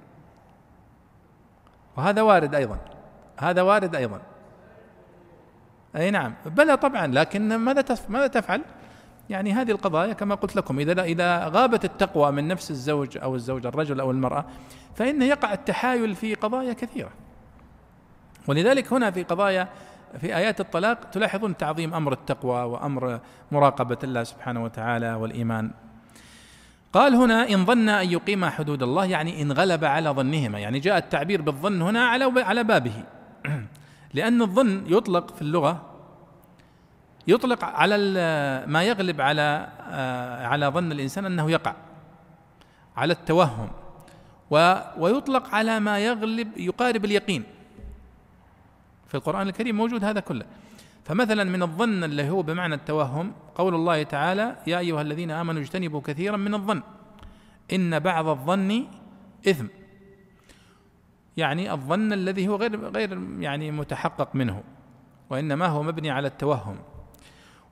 وهذا وارد أيضا. هذا وارد أيضا. أي نعم. بلى طبعا لكن ماذا ماذا تفعل؟ يعني هذه القضايا كما قلت لكم إذا إذا غابت التقوى من نفس الزوج أو الزوج الرجل أو المرأة فإن يقع التحايل في قضايا كثيرة. ولذلك هنا في قضايا في آيات الطلاق تلاحظون تعظيم أمر التقوى وأمر مراقبة الله سبحانه وتعالى والإيمان. قال هنا إن ظن أن يقيم حدود الله يعني إن غلب على ظنهما يعني جاء التعبير بالظن هنا على على بابه. لأن الظن يطلق في اللغة يطلق على ما يغلب على آه، على ظن الإنسان أنه يقع على التوهم ويطلق على ما يغلب يقارب اليقين. في القرآن الكريم موجود هذا كله. فمثلا من الظن اللي هو بمعنى التوهم قول الله تعالى يا أيها الذين آمنوا اجتنبوا كثيرا من الظن. إن بعض الظن إثم. يعني الظن الذي هو غير غير يعني متحقق منه وإنما هو مبني على التوهم.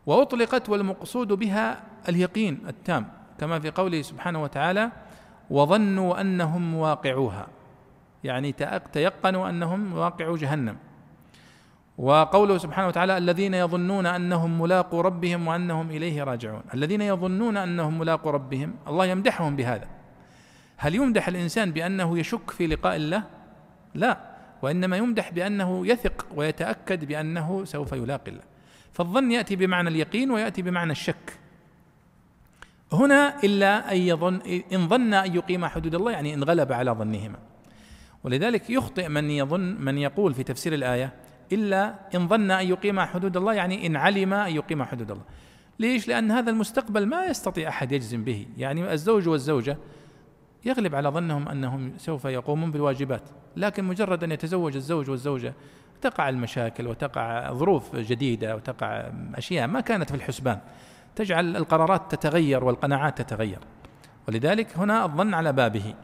وأطلقت والمقصود بها اليقين التام كما في قوله سبحانه وتعالى وظنوا أنهم واقعوها. يعني تيقنوا أنهم واقعوا جهنم. وقوله سبحانه وتعالى الذين يظنون أنهم ملاقوا ربهم وأنهم إليه راجعون. الذين يظنون أنهم ملاقوا ربهم الله يمدحهم بهذا. هل يمدح الإنسان بأنه يشك في لقاء الله؟ لا وإنما يمدح بأنه يثق ويتأكد بأنه سوف يلاقي الله. فالظن يأتي بمعنى اليقين ويأتي بمعنى الشك. هنا إلا أن يظن إن ظن أن يقيم حدود الله يعني إن غلب على ظنهما. ولذلك يخطئ من يظن من يقول في تفسير الآية إلا إن ظن أن يقيم حدود الله يعني إن علم أن يقيم حدود الله. ليش؟ لأن هذا المستقبل ما يستطيع أحد يجزم به. يعني الزوج والزوجة يغلب على ظنهم أنهم سوف يقومون بالواجبات لكن مجرد أن يتزوج الزوج والزوجة تقع المشاكل وتقع ظروف جديدة وتقع أشياء ما كانت في الحسبان. تجعل القرارات تتغير والقناعات تتغير. ولذلك هنا الظن على بابه.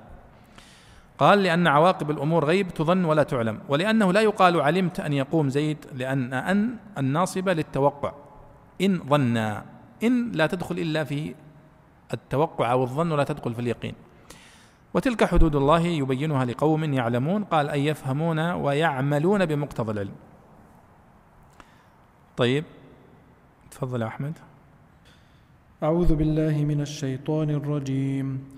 قال لأن عواقب الأمور غيب تظن ولا تعلم ولأنه لا يقال علمت أن يقوم زيد لأن أن الناصبة للتوقع. إن ظنا إن لا تدخل إلا في التوقع أو الظن ولا تدخل في اليقين. وتلك حدود الله يبينها لقوم يعلمون قال أن يفهمون ويعملون بمقتضى العلم. طيب تفضل أحمد. أعوذ بالله من الشيطان الرجيم.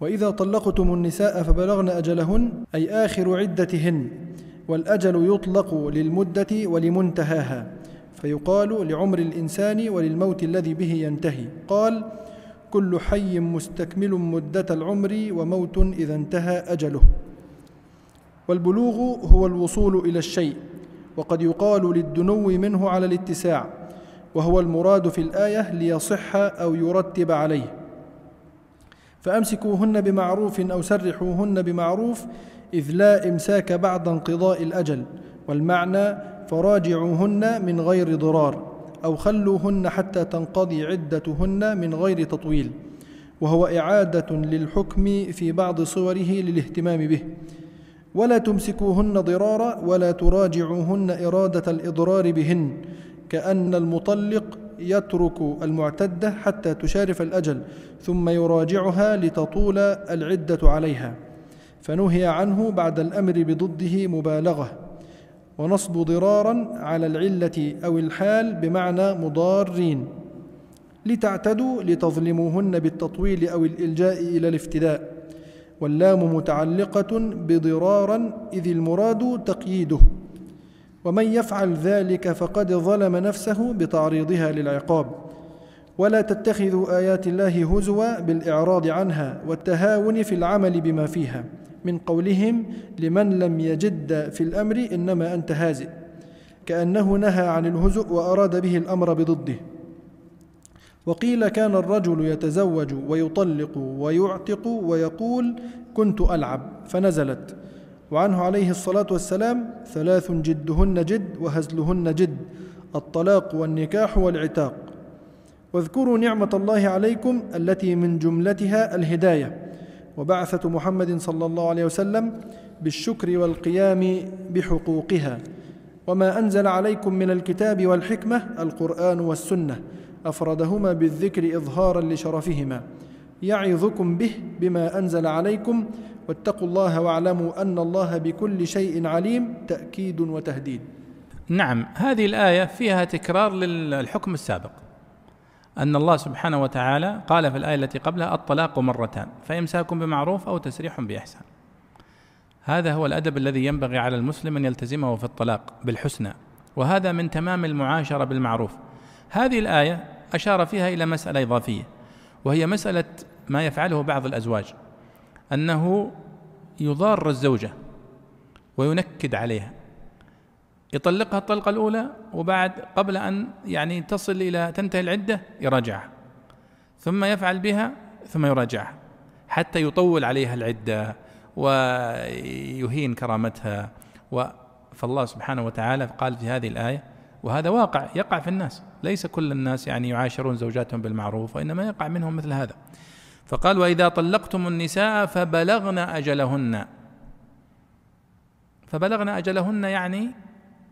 وإذا طلقتم النساء فبلغن أجلهن أي آخر عدتهن والأجل يطلق للمدة ولمنتهاها فيقال لعمر الإنسان وللموت الذي به ينتهي. قال كل حي مستكمل مدة العمر وموت إذا انتهى أجله. والبلوغ هو الوصول إلى الشيء وقد يقال للدنو منه على الاتساع وهو المراد في الآية ليصح أو يرتب عليه. فأمسكوهن بمعروف أو سرحوهن بمعروف إذ لا إمساك بعد انقضاء الأجل والمعنى فراجعوهن من غير ضرار أو خلوهن حتى تنقضي عدتهن من غير تطويل وهو إعادة للحكم في بعض صوره للاهتمام به. ولا تمسكوهن ضرارا ولا تراجعوهن إرادة الإضرار بهن كأن المطلق يترك المعتدة حتى تشارف الأجل ثم يراجعها لتطول العدة عليها. فنهي عنه بعد الأمر بضده مبالغة. ونصب ضرارا على العلة أو الحال بمعنى مضارين. لتعتدوا لتظلموهن بالتطويل أو الإلجاء إلى الافتداء. واللام متعلقة بضرارا إذ المراد تقييده. ومن يفعل ذلك فقد ظلم نفسه بتعريضها للعقاب. ولا تتخذوا آيات الله هزوا بالإعراض عنها والتهاون في العمل بما فيها. من قولهم لمن لم يجد في الأمر إنما أنت هازئ. كأنه نهى عن الهزء وأراد به الأمر بضده. وقيل كان الرجل يتزوج ويطلق ويعتق ويقول كنت ألعب فنزلت. وعنه عليه الصلاة والسلام ثلاث جدهن جد وهزلهن جد الطلاق والنكاح والعتاق. واذكروا نعمة الله عليكم التي من جملتها الهداية. وبعثة محمد صلى الله عليه وسلم بالشكر والقيام بحقوقها. وما أنزل عليكم من الكتاب والحكمة القرآن والسنة أفردهما بالذكر إظهارا لشرفهما. يعظكم به بما أنزل عليكم واتقوا الله واعلموا أن الله بكل شيء عليم تأكيد وتهديد. نعم هذه الآية فيها تكرار للحكم السابق. أن الله سبحانه وتعالى قال في الآية التي قبلها الطلاق مرتان فإمساك بمعروف أو تسريح بإحسان. هذا هو الأدب الذي ينبغي على المسلم أن يلتزمه في الطلاق بالحسنى وهذا من تمام المعاشرة بالمعروف. هذه الآية أشار فيها إلى مسألة إضافية وهي مسألة ما يفعله بعض الأزواج. أنه يضار الزوجة وينكد عليها. يطلقها الطلقة الأولى وبعد قبل أن يعني تصل إلى تنتهي العدة يراجعها. ثم يفعل بها ثم يراجعها حتى يطول عليها العدة ويهين كرامتها. و فالله سبحانه وتعالى قال في هذه الآية وهذا واقع يقع في الناس. ليس كل الناس يعني يعاشرون زوجاتهم بالمعروف وإنما يقع منهم مثل هذا. فقال وإذا طلقتم النساء فبلغن أجلهن. فبلغن أجلهن يعني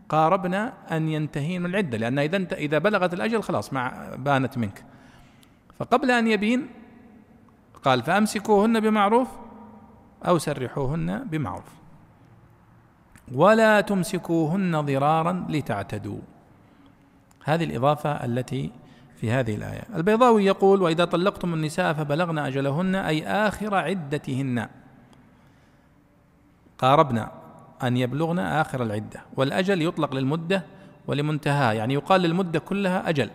قاربنا أن ينتهين من العدة لأن إذا إذا بلغت الأجل خلاص مع بانت منك. فقبل أن يبين قال فأمسكوهن بمعروف أو سرحوهن بمعروف. ولا تمسكوهن ضرارا لتعتدوا. هذه الإضافة التي في هذه الآية. البيضاوي يقول وإذا طلقتم النساء فبلغن أجلهن أي آخر عدتهن. قاربنا أن يبلغن آخر العدة. والأجل يطلق للمدة ولمنتهاها يعني يقال للمدة كلها أجل.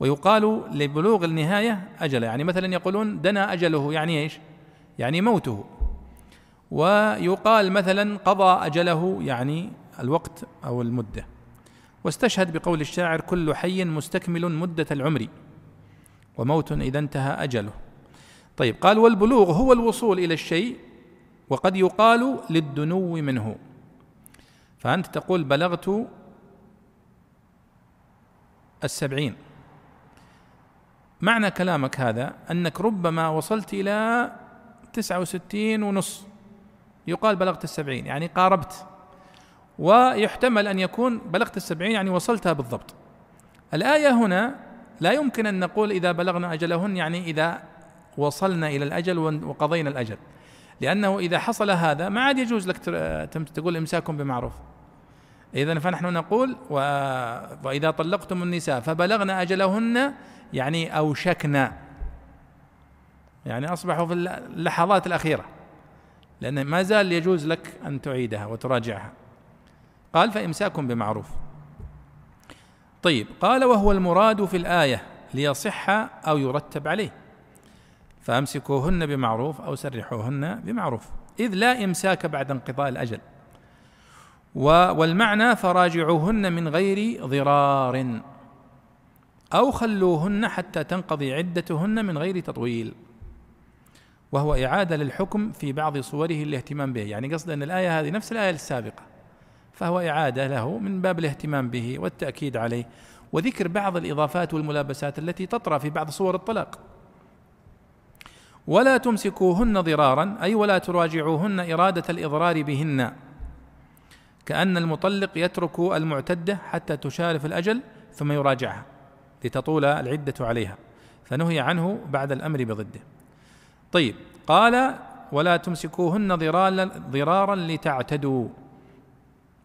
ويقال لبلوغ النهاية أجل يعني مثلا يقولون دنا أجله يعني إيش؟ يعني موته. ويقال مثلا قضى أجله يعني الوقت أو المدة. واستشهد بقول الشاعر كل حي مستكمل مدة العمر وموت إذا انتهى أجله. طيب قال والبلوغ هو الوصول إلى الشيء وقد يقال للدنو منه. فأنت تقول بلغت السبعين. معنى كلامك هذا أنك ربما وصلت إلى تسعة وستين ونص. يقال بلغت السبعين يعني قاربت. ويحتمل أن يكون بلغت السبعين يعني وصلتها بالضبط. الآية هنا لا يمكن أن نقول إذا بلغنا أجلهن يعني إذا وصلنا إلى الأجل وقضينا الأجل. لأنه إذا حصل هذا ما عاد يجوز لك تقول إمساكم بمعروف. إذا فنحن نقول وإذا طلقتم النساء فبلغن أجلهن يعني أوشكنا. يعني أصبحوا في اللحظات الأخيرة. لأن ما زال يجوز لك أن تعيدها وتراجعها. قال فإمساك بمعروف. طيب قال وهو المراد في الآية ليصح أو يرتب عليه. فأمسكوهن بمعروف أو سرحوهن بمعروف. إذ لا إمساك بعد انقضاء الأجل. والمعنى فراجعوهن من غير ضرار. أو خلوهن حتى تنقضي عدتهن من غير تطويل. وهو إعادة للحكم في بعض صوره الاهتمام به. يعني قصد أن الآية هذه نفس الآية السابقة. فهو إعادة له من باب الاهتمام به والتأكيد عليه. وذكر بعض الإضافات والملابسات التي تطرأ في بعض صور الطلاق. ولا تمسكوهن ضرارا أي ولا تراجعوهن إرادة الإضرار بهن. كأن المطلق يترك المعتدة حتى تشارف الأجل ثم يراجعها لتطول العدة عليها. فنهي عنه بعد الأمر بضده. طيب قال ولا تمسكوهن ضرارا ضرارا لتعتدوا.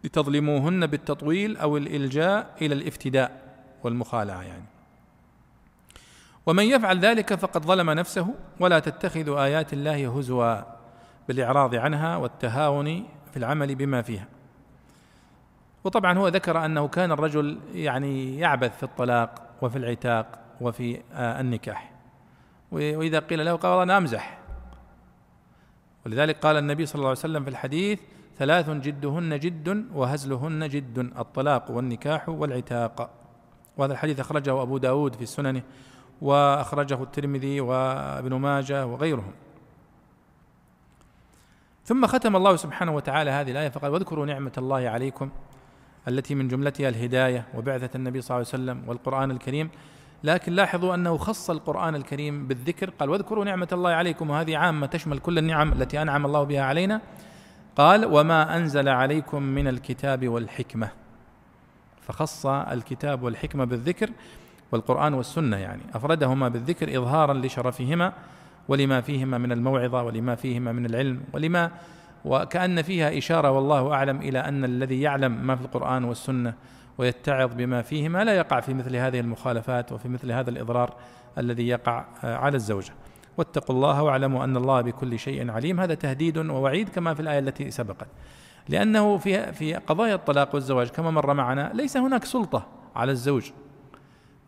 لتظلموهن بالتطويل أو الإلجاء إلى الافتداء والمخالعة يعني. ومن يفعل ذلك فقد ظلم نفسه ولا تتخذوا آيات الله هزوا بالإعراض عنها والتهاون في العمل بما فيها. وطبعا هو ذكر أنه كان الرجل يعني يعبث في الطلاق وفي العتاق وفي آه، النكاح. وإذا قيل له قال أنا أمزح. ولذلك قال النبي صلى الله عليه وسلم في الحديث ثلاث جدهن جد وهزلهن جد الطلاق والنكاح والعتاق. وهذا الحديث أخرجه أبو داود في سننه وأخرجه الترمذي وابن ماجه وغيرهم. ثم ختم الله سبحانه وتعالى هذه الآية فقال واذكروا نعمة الله عليكم التي من جملتها الهداية وبعثة النبي صلى الله عليه وسلم والقرآن الكريم. لكن لاحظوا أنه خص القرآن الكريم بالذكر. قال واذكروا نعمة الله عليكم. وهذه عامة تشمل كل النعم التي أنعم الله بها علينا. قال وما أنزل عليكم من الكتاب والحكمة. فخص الكتاب والحكمة بالذكر والقرآن والسنة يعني. أفردهما بالذكر اظهارا لشرفهما ولما فيهما من الموعظة ولما فيهما من العلم ولما وكأن فيها إشارة والله أعلم إلى أن الذي يعلم ما في القرآن والسنة ويتعظ بما فيهما لا يقع في مثل هذه المخالفات وفي مثل هذا الإضرار الذي يقع على الزوجة. واتقوا الله واعلموا أن الله بكل شيء عليم. هذا تهديد ووعيد كما في الآية التي سبقت. لأنه في في قضايا الطلاق والزواج كما مر معنا ليس هناك سلطة على الزوج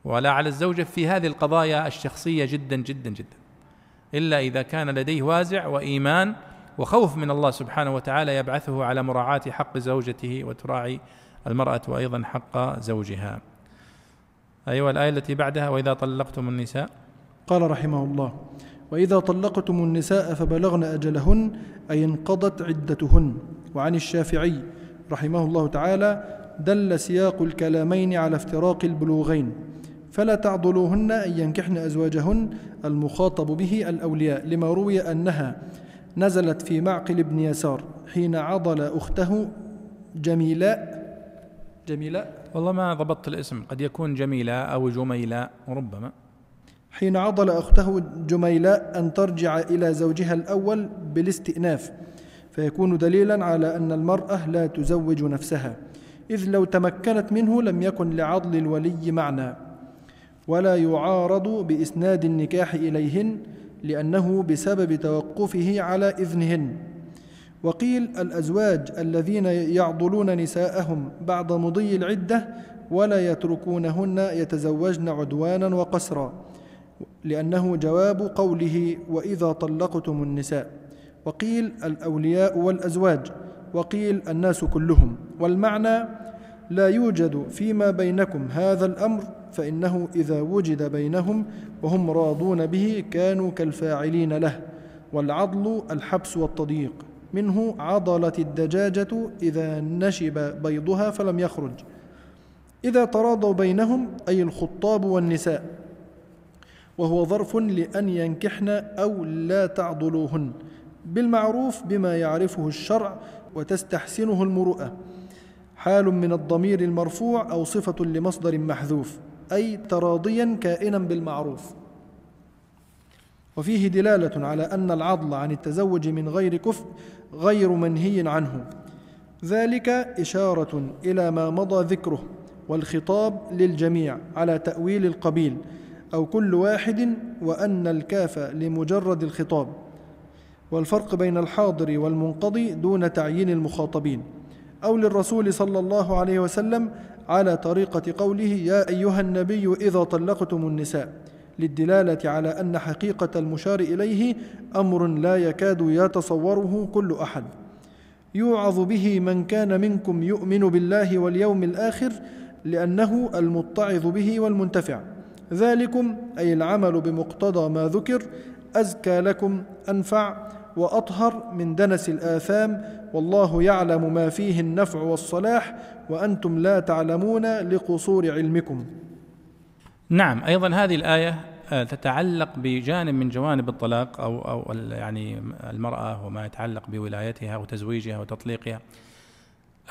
ولا على الزوجة في هذه القضايا الشخصية جدا جدا جدا. إلا إذا كان لديه وازع وإيمان وخوف من الله سبحانه وتعالى يبعثه على مراعاة حق زوجته وتراعي المرأة أيضا حق زوجها. أيوه الآية التي بعدها وإذا طلقتم النساء. قال رحمه الله وإذا طلقتم النساء فبلغن أجلهن أي انقضت عدتهن. وعن الشافعي رحمه الله تعالى دل سياق الكلامين على افتراق البلوغين. فلا تعضلوهن أن ينكحن أزواجهن. المخاطب به الأولياء لما روي أنها نزلت في معقل بن يسار حين عضل أخته جميلاء جميلاء والله ما ضبطت الاسم قد يكون جميلاء أو جميلاء ربما. حين عضل أخته جميلاء أن ترجع إلى زوجها الأول بالاستئناف فيكون دليلا على أن المرأة لا تزوج نفسها إذ لو تمكنت منه لم يكن لعضل الولي معنى. ولا يعارض بإسناد النكاح إليهن لأنه بسبب توقفه على إذنهن. وقيل الأزواج الذين يعضلون نساءهم بعد مضي العدة ولا يتركونهن يتزوجن عدوانا وقسرا. لأنه جواب قوله وإذا طلقتم النساء. وقيل الأولياء والأزواج. وقيل الناس كلهم. والمعنى لا يوجد فيما بينكم هذا الأمر فإنه إذا وجد بينهم وهم راضون به كانوا كالفاعلين له. والعضل الحبس والتضييق. منه عضلت الدجاجة إذا نشب بيضها فلم يخرج. إذا تراضوا بينهم أي الخطاب والنساء. وهو ظرف لأن ينكحن أو لا تعضلوهن بالمعروف بما يعرفه الشرع وتستحسنه المروءة حال من الضمير المرفوع أو صفة لمصدر محذوف أي تراضيا كائنا بالمعروف. وفيه دلالة على أن العضل عن التزوج من غير كفء غير منهي عنه. ذلك إشارة إلى ما مضى ذكره والخطاب للجميع على تأويل القبيل أو كل واحد وأن الكاف لمجرد الخطاب والفرق بين الحاضر والمنقضي دون تعيين المخاطبين أو للرسول صلى الله عليه وسلم على طريقة قوله يا أيها النبي إذا طلقتم النساء للدلالة على أن حقيقة المشار إليه أمر لا يكاد يتصوره كل أحد. يوعظ به من كان منكم يؤمن بالله واليوم الآخر لأنه المتعظ به والمنتفع. ذلكم أي العمل بمقتضى ما ذكر أزكى لكم أنفع وأطهر من دنس الآثام والله يعلم ما فيه النفع والصلاح وأنتم لا تعلمون لقصور علمكم. نعم أيضا هذه الآية آه، تتعلق بجانب من جوانب الطلاق أو أو يعني المرأة وما يتعلق بولايتها وتزويجها وتطليقها.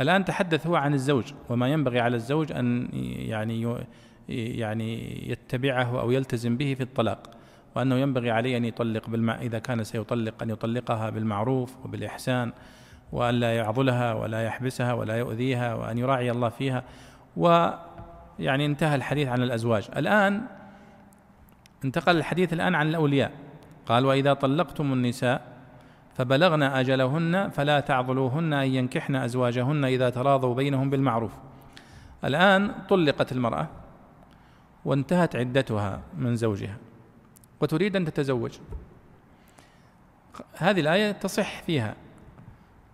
الآن تحدث هو عن الزوج وما ينبغي على الزوج أن يعني يعني يتبعه أو يلتزم به في الطلاق وأنه ينبغي عليه أن يطلق بالمع... إذا كان سيطلق أن يطلقها بالمعروف وبالإحسان وأن لا يعضلها ولا يحبسها ولا يؤذيها وأن يراعي الله فيها. ويعني انتهى الحديث عن الأزواج. الآن انتقل الحديث الآن عن الأولياء. قال وإذا طلقتم النساء فبلغن أجلهن فلا تعضلوهن أن ينكحن أزواجهن إذا تراضوا بينهم بالمعروف. الآن طلقت المرأة. وانتهت عدتها من زوجها. وتريد أن تتزوج. هذه الآية تصح فيها.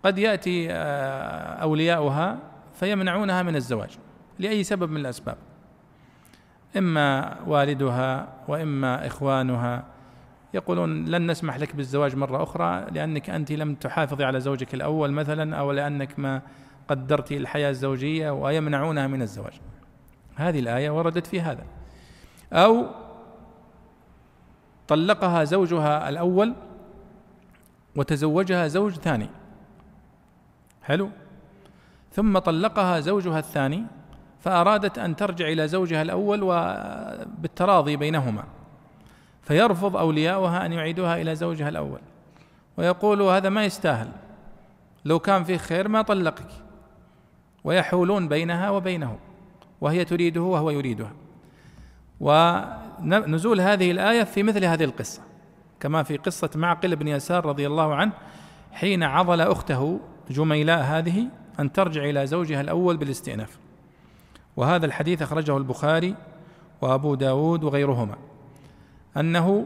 قد يأتي آه، أولياؤها فيمنعونها من الزواج لأي سبب من الأسباب. إما والدها وإما إخوانها. يقولون لن نسمح لك بالزواج مرة أخرى لأنك أنت لم تحافظي على زوجك الأول مثلا أو لأنك ما قدرت الحياة الزوجية ويمنعونها من الزواج. هذه الآية وردت في هذا. أو طلقها زوجها الأول وتزوجها زوج ثاني. حلو؟ ثم طلقها زوجها الثاني فأرادت أن ترجع إلى زوجها الأول وبالتراضي بينهما. فيرفض أولياؤها أن يعيدوها إلى زوجها الأول. ويقول هذا ما يستاهل. لو كان فيه خير ما طلقك. ويحولون بينها وبينه. وهي تريده وهو يريدها ونزول هذه الآية في مثل هذه القصة كما في قصة معقل بن يسار رضي الله عنه حين عضل أخته جميلاء هذه أن ترجع إلى زوجها الأول بالاستئناف. وهذا الحديث أخرجه البخاري وأبو داود وغيرهما. أنه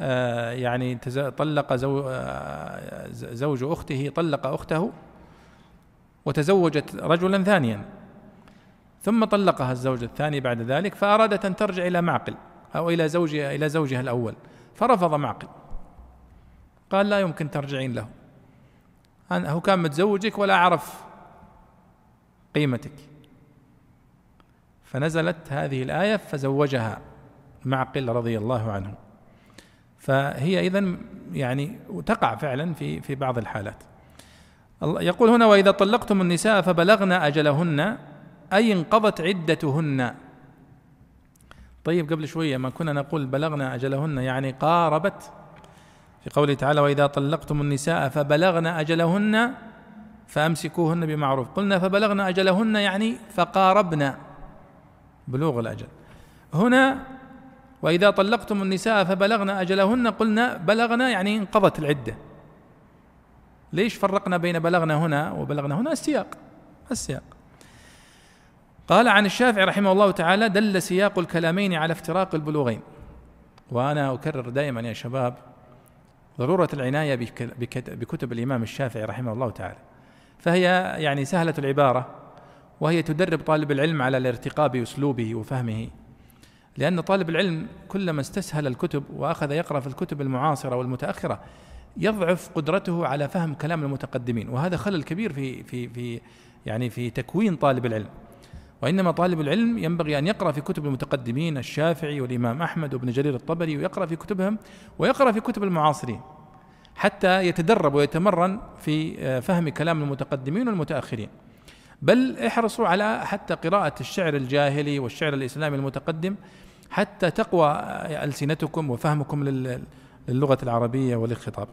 آه، يعني طلق آه، زوج أخته طلق أخته وتزوجت رجلا ثانيا. ثم طلقها الزوج الثاني بعد ذلك فأرادت أن ترجع إلى معقل أو إلى زوجها إلى زوجها الأول فرفض معقل. قال لا يمكن ترجعين له. هو كان متزوجك ولا عرف قيمتك. فنزلت هذه الآية فزوجها معقل رضي الله عنه. فهي إذا يعني تقع فعلا في في بعض الحالات. يقول هنا وإذا طلقتم النساء فبلغن أجلهن أي انقضت عدتهن. طيب قبل شوية ما كنا نقول بلغنا أجلهن يعني قاربت. في قوله تعالى وإذا طلقتم النساء فبلغن أجلهن فأمسكوهن بمعروف. قلنا فبلغن أجلهن يعني فقاربنا بلوغ الأجل. هنا وإذا طلقتم النساء فبلغن أجلهن قلنا بلغنا يعني انقضت العدة. ليش فرقنا بين بلغنا هنا وبلغنا هنا؟ السياق. السياق. قال عن الشافعي رحمه الله تعالى دل سياق الكلامين على افتراق البلوغين وأنا أكرر دائما يا شباب ضرورة العناية بكتب الإمام الشافعي رحمه الله تعالى. فهي يعني سهلة العبارة وهي تدرب طالب العلم على الارتقاء بأسلوبه وفهمه. لأن طالب العلم كلما استسهل الكتب وأخذ يقرأ في الكتب المعاصرة والمتأخرة يضعف قدرته على فهم كلام المتقدمين. وهذا خلل كبير في في في يعني في تكوين طالب العلم. وإنما طالب العلم ينبغي أن يقرأ في كتب المتقدمين الشافعي والإمام أحمد وابن جرير الطبري ويقرأ في كتبهم ويقرأ في كتب المعاصرين حتى يتدرب ويتمرن في آه، فهم كلام المتقدمين والمتأخرين. بل احرصوا على حتى قراءة الشعر الجاهلي والشعر الإسلامي المتقدم حتى تقوى آه، ألسنتكم وفهمكم للغة العربية وللخطاب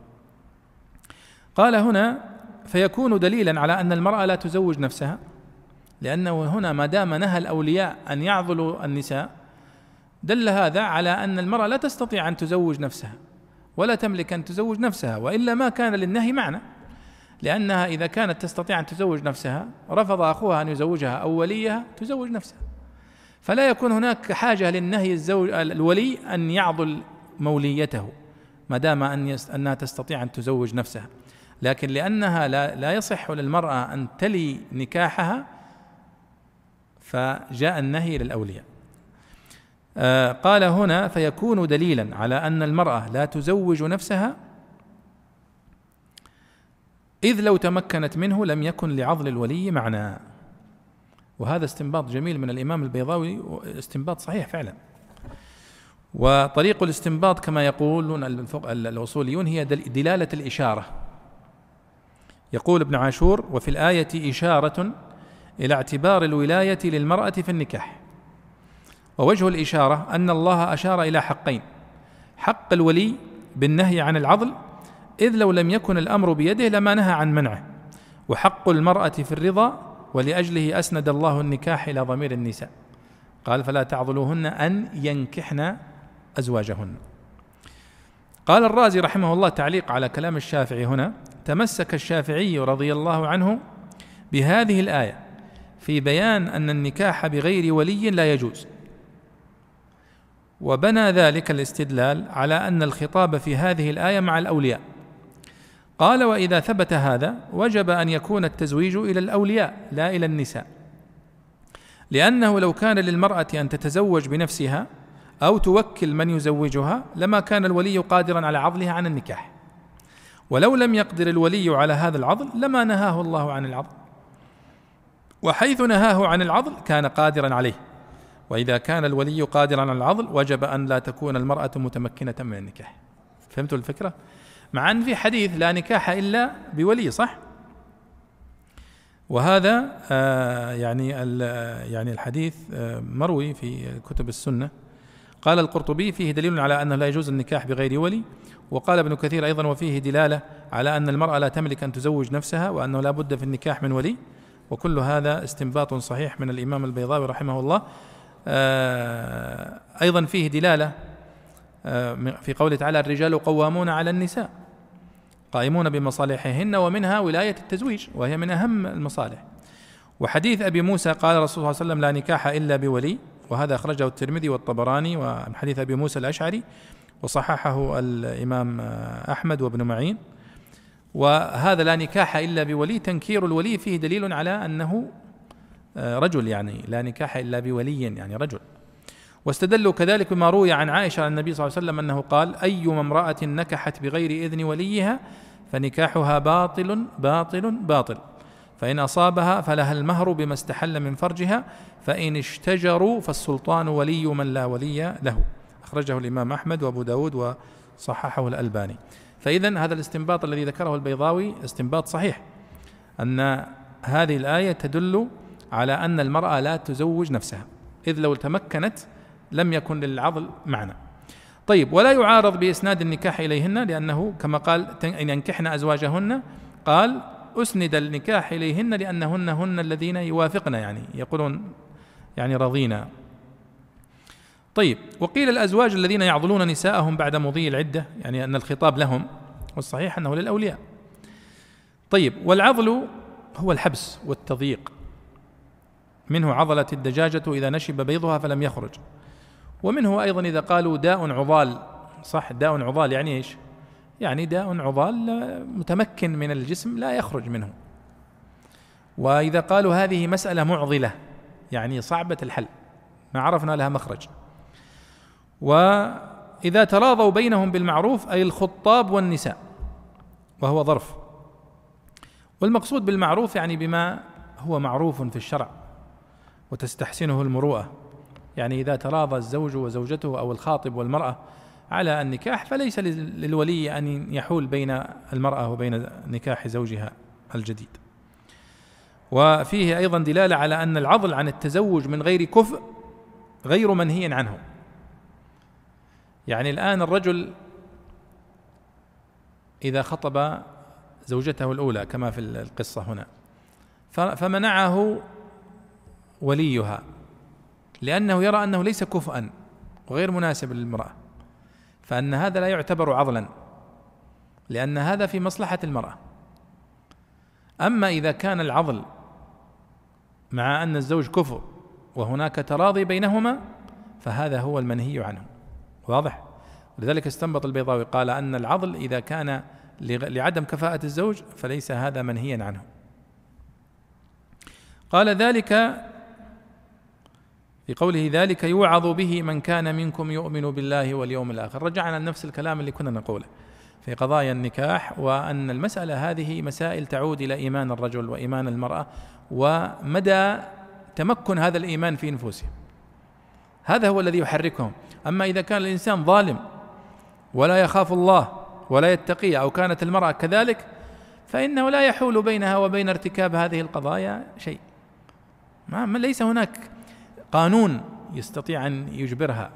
قال هنا فيكون دليلا على أن المرأة لا تزوج نفسها لأنه هنا ما دام نهى الأولياء أن يعضلوا النساء دل هذا على أن المرأة لا تستطيع أن تزوج نفسها ولا تملك أن تزوج نفسها وإلا ما كان للنهي معنى لأنها إذا كانت تستطيع أن تزوج نفسها رفض أخوها أن يزوجها أو وليها تزوج نفسها. فلا يكون هناك حاجة للنهي الزوج الولي أن يعضل موليته ما دام أن أنها تستطيع أن تزوج نفسها. لكن لأنها لا, لا يصح للمرأة أن تلي نكاحها فجاء النهي للأولياء. آه قال هنا فيكون دليلا على أن المرأة لا تزوج نفسها إذ لو تمكنت منه لم يكن لعضل الولي معنى. وهذا استنباط جميل من الإمام البيضاوي استنباط صحيح فعلا. وطريق الاستنباط كما يقولون الأصوليون هي دلالة الإشارة. يقول ابن عاشور وفي الآية إشارة إلى اعتبار الولاية للمرأة في النكاح. ووجه الإشارة أن الله أشار إلى حقين. حق الولي بالنهي عن العضل إذ لو لم يكن الأمر بيده لما نهى عن منعه. وحق المرأة في الرضا ولأجله أسند الله النكاح إلى ضمير النساء. قال فلا تعضلوهن أن ينكحن أزواجهن. قال الرازي رحمه الله تعليق على كلام الشافعي هنا تمسك الشافعي رضي الله عنه بهذه الآية في بيان أن النكاح بغير ولي لا يجوز. وبنى ذلك الاستدلال على أن الخطاب في هذه الآية مع الأولياء. قال وإذا ثبت هذا وجب أن يكون التزويج إلى الأولياء لا إلى النساء. لأنه لو كان للمرأة أن تتزوج بنفسها أو توكل من يزوجها لما كان الولي قادرا على عضلها عن النكاح. ولو لم يقدر الولي على هذا العضل لما نهاه الله عن العضل. وحيث نهاه عن العضل كان قادرا عليه. وإذا كان الولي قادرا على العضل وجب أن لا تكون المرأة متمكنة من النكاح. فهمتوا الفكرة؟ مع أن في حديث لا نكاح إلا بولي صح؟ وهذا آه يعني يعني الحديث آه مروي في كتب السنة. قال القرطبي فيه دليل على أنه لا يجوز النكاح بغير ولي. وقال ابن كثير أيضا وفيه دلالة على أن المرأة لا تملك أن تزوج نفسها وأنه لا بد في النكاح من ولي. وكل هذا استنباط صحيح من الإمام البيضاوي رحمه الله. آه، أيضا فيه دلالة آه، في قوله تعالى الرجال قوامون على النساء قائمون بمصالحهن ومنها ولاية التزويج وهي من أهم المصالح. وحديث أبي موسى قال الرسول صلى الله عليه وسلم لا نكاح إلا بولي. وهذا أخرجه الترمذي والطبراني ومن حديث أبي موسى الأشعري وصححه الإمام أحمد وابن معين. وهذا لا نكاح إلا بولي. تنكير الولي فيه دليل على أنه آه، رجل يعني لا نكاح إلا بولي يعني رجل. واستدلوا كذلك بما روي عن عائشة عن النبي صلى الله عليه وسلم أنه قال ايما امرأة نكحت بغير إذن وليها فنكاحها باطل باطل باطل. فإن أصابها فلها المهر بما استحل من فرجها فإن اشتجروا فالسلطان ولي من لا ولي له. أخرجه الإمام أحمد وأبو داود صححه الألباني. فإذا هذا الاستنباط الذي ذكره البيضاوي استنباط صحيح أن هذه الآية تدل على أن المرأة لا تزوج نفسها إذ لو تمكنت لم يكن للعضل معنى. طيب ولا يعارض بإسناد النكاح إليهن لأنه كما قال إن ينكحن أزواجهن قال أسند النكاح إليهن لأنهن هن الذين يوافقن يعني يقولون يعني رضينا طيب وقيل الأزواج الذين يعضلون نساءهم بعد مضي العدة يعني أن الخطاب لهم والصحيح أنه للأولياء. طيب والعضل هو الحبس والتضييق. منه عضلة الدجاجة إذا نشب بيضها فلم يخرج. ومنه أيضا إذا قالوا داء عضال صح داء عضال يعني إيش؟ يعني داء عضال متمكن من الجسم لا يخرج منه. وإذا قالوا هذه مسألة معضلة يعني صعبة الحل ما عرفنا لها مخرج. وإذا تراضوا بينهم بالمعروف أي الخطاب والنساء وهو ظرف. والمقصود بالمعروف يعني بما هو معروف في الشرع وتستحسنه المروءة. يعني إذا تراضى الزوج وزوجته أو الخاطب والمرأة على النكاح فليس للولي أن يحول بين المرأة وبين نكاح زوجها الجديد. وفيه أيضا دلالة على أن العضل عن التزوج من غير كفء غير منهي عنه. يعني الآن الرجل إذا خطب زوجته الأولى كما في القصة هنا. فمنعه وليها لأنه يرى أنه ليس كفءا وغير مناسب للمرأة. فأن هذا لا يعتبر عضلا لأن هذا في مصلحة المرأة. أما إذا كان العضل مع أن الزوج كفء وهناك تراضي بينهما فهذا هو المنهي عنه. واضح. ولذلك استنبط البيضاوي قال أن العضل إذا كان لعدم كفاءة الزوج فليس هذا منهيا عنه. قال ذلك في قوله ذلك يوعظ به من كان منكم يؤمن بالله واليوم الآخر. رجعنا لنفس الكلام اللي كنا نقوله في قضايا النكاح وأن المسألة هذه مسائل تعود إلى إيمان الرجل وإيمان المرأة ومدى تمكن هذا الإيمان في نفوسهم. هذا هو الذي يحركهم. أما إذا كان الإنسان ظالم ولا يخاف الله ولا يتقي أو كانت المرأة كذلك فإنه لا يحول بينها وبين ارتكاب هذه القضايا شيء. ما ليس هناك قانون يستطيع أن يجبرها.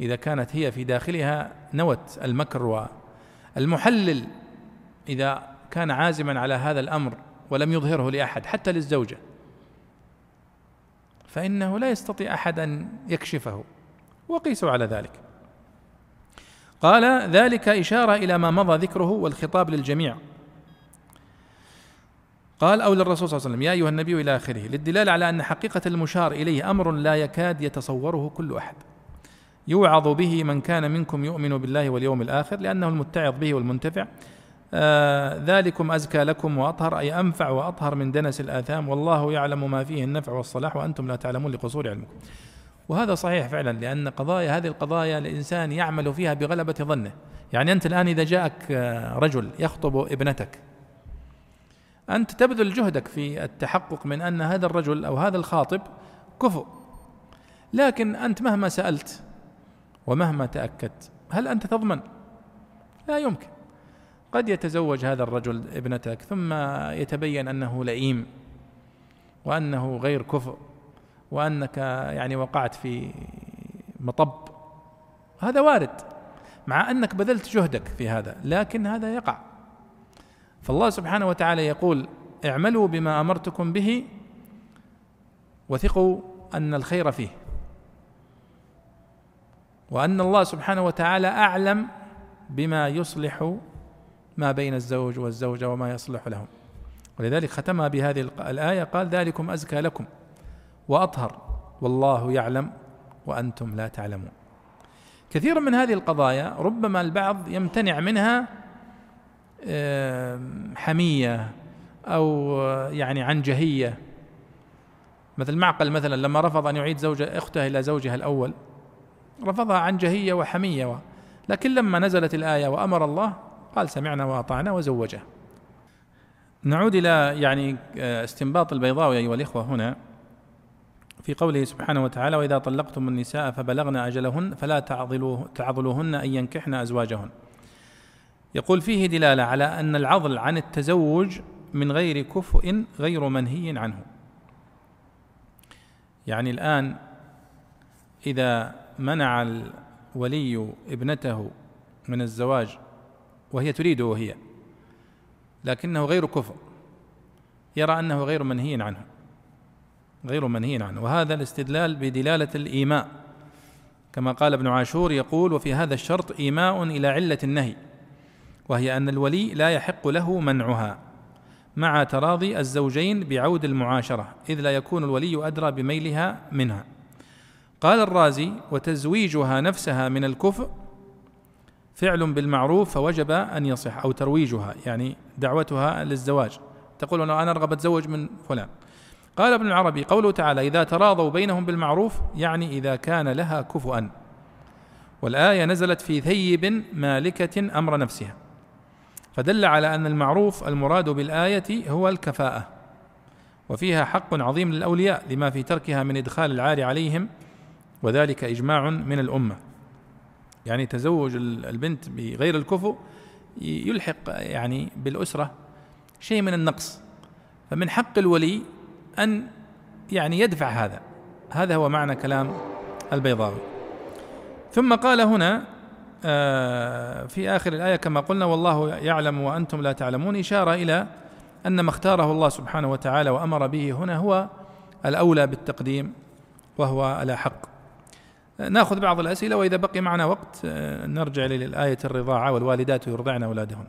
إذا كانت هي في داخلها نوت المكر والمحلل. إذا كان عازما على هذا الأمر ولم يظهره لأحد حتى للزوجة فإنه لا يستطيع أحد أن يكشفه. وقيسوا على ذلك. قال ذلك إشارة إلى ما مضى ذكره والخطاب للجميع. قال أو للرسول صلى الله عليه وسلم يا أيها النبي إلى آخره. للدلالة على أن حقيقة المشار إليه أمر لا يكاد يتصوره كل أحد. يوعظ به من كان منكم يؤمن بالله واليوم الآخر لأنه المتعظ به والمنتفع. آه ذلكم أزكى لكم وأطهر أي أنفع وأطهر من دنس الآثام. والله يعلم ما فيه النفع والصلاح وأنتم لا تعلمون لقصور علمكم. وهذا صحيح فعلا لأن قضايا هذه القضايا الإنسان يعمل فيها بغلبة ظنه. يعني أنت الآن إذا جاءك آه، رجل يخطب ابنتك أنت تبذل جهدك في التحقق من أن هذا الرجل أو هذا الخاطب كفؤ لكن أنت مهما سألت ومهما تأكدت هل أنت تضمن؟ لا يمكن. قد يتزوج هذا الرجل ابنتك ثم يتبين أنه لئيم وأنه غير كفؤ وأنك يعني وقعت في مطب. هذا وارد مع أنك بذلت جهدك في هذا لكن هذا يقع. فالله سبحانه وتعالى يقول اعملوا بما أمرتكم به وثقوا أن الخير فيه. وأن الله سبحانه وتعالى أعلم بما يصلح ما بين الزوج والزوجة وما يصلح لهم. ولذلك ختمها بهذه الآية قال ذلكم أزكى لكم. وأطهر. والله يعلم وأنتم لا تعلمون. كثير من هذه القضايا ربما البعض يمتنع منها حمية أو يعني عنجهية. مثل معقل مثلا لما رفض أن يعيد زوجة أخته إلى زوجها الأول رفضها عنجهية وحمية لكن لما نزلت الآية وأمر الله قال سمعنا وأطعنا وزوجه. نعود إلى يعني آه، استنباط البيضاوي أيها الإخوة هنا. في قوله سبحانه وتعالى وإذا طلقتم النساء فبلغن أجلهن فلا تعضلوهن أن ينكحن أزواجهن. يقول فيه دلالة على أن العضل عن التزوج من غير كفء غير منهي عنه. يعني الآن إذا منع الولي ابنته من الزواج وهي تريده هي لكنه غير كفء يرى أنه غير منهي عنه. غير منهي عنه وهذا الاستدلال بدلالة الإيماء. كما قال ابن عاشور يقول وفي هذا الشرط إيماء إلى علة النهي وهي أن الولي لا يحق له منعها مع تراضي الزوجين بعود المعاشرة إذ لا يكون الولي أدرى بميلها منها. قال الرازي وتزويجها نفسها من الكفء فعل بالمعروف فوجب أن يصح أو ترويجها يعني دعوتها للزواج. تقول أنا أرغب أتزوج من فلان. قال ابن العربي قوله تعالى إذا تراضوا بينهم بالمعروف يعني إذا كان لها كفؤا. والآية نزلت في ثيب مالكة أمر نفسها. فدل على أن المعروف المراد بالآية هو الكفاءة. وفيها حق عظيم للأولياء لما في تركها من إدخال العار عليهم وذلك إجماع من الأمة. يعني تزوج البنت بغير الكفؤ يلحق يعني بالأسرة شيء من النقص. فمن حق الولي أن يعني يدفع هذا. هذا هو معنى كلام البيضاوي. ثم قال هنا آه، في آخر الآية كما قلنا والله يعلم وأنتم لا تعلمون إشارة إلى أن ما اختاره الله سبحانه وتعالى وأمر به هنا هو الأولى بالتقديم وهو الأحق نأخذ بعض الأسئلة وإذا بقي معنا وقت آه، نرجع للآية الرضاعة والوالدات يرضعن أولادهن.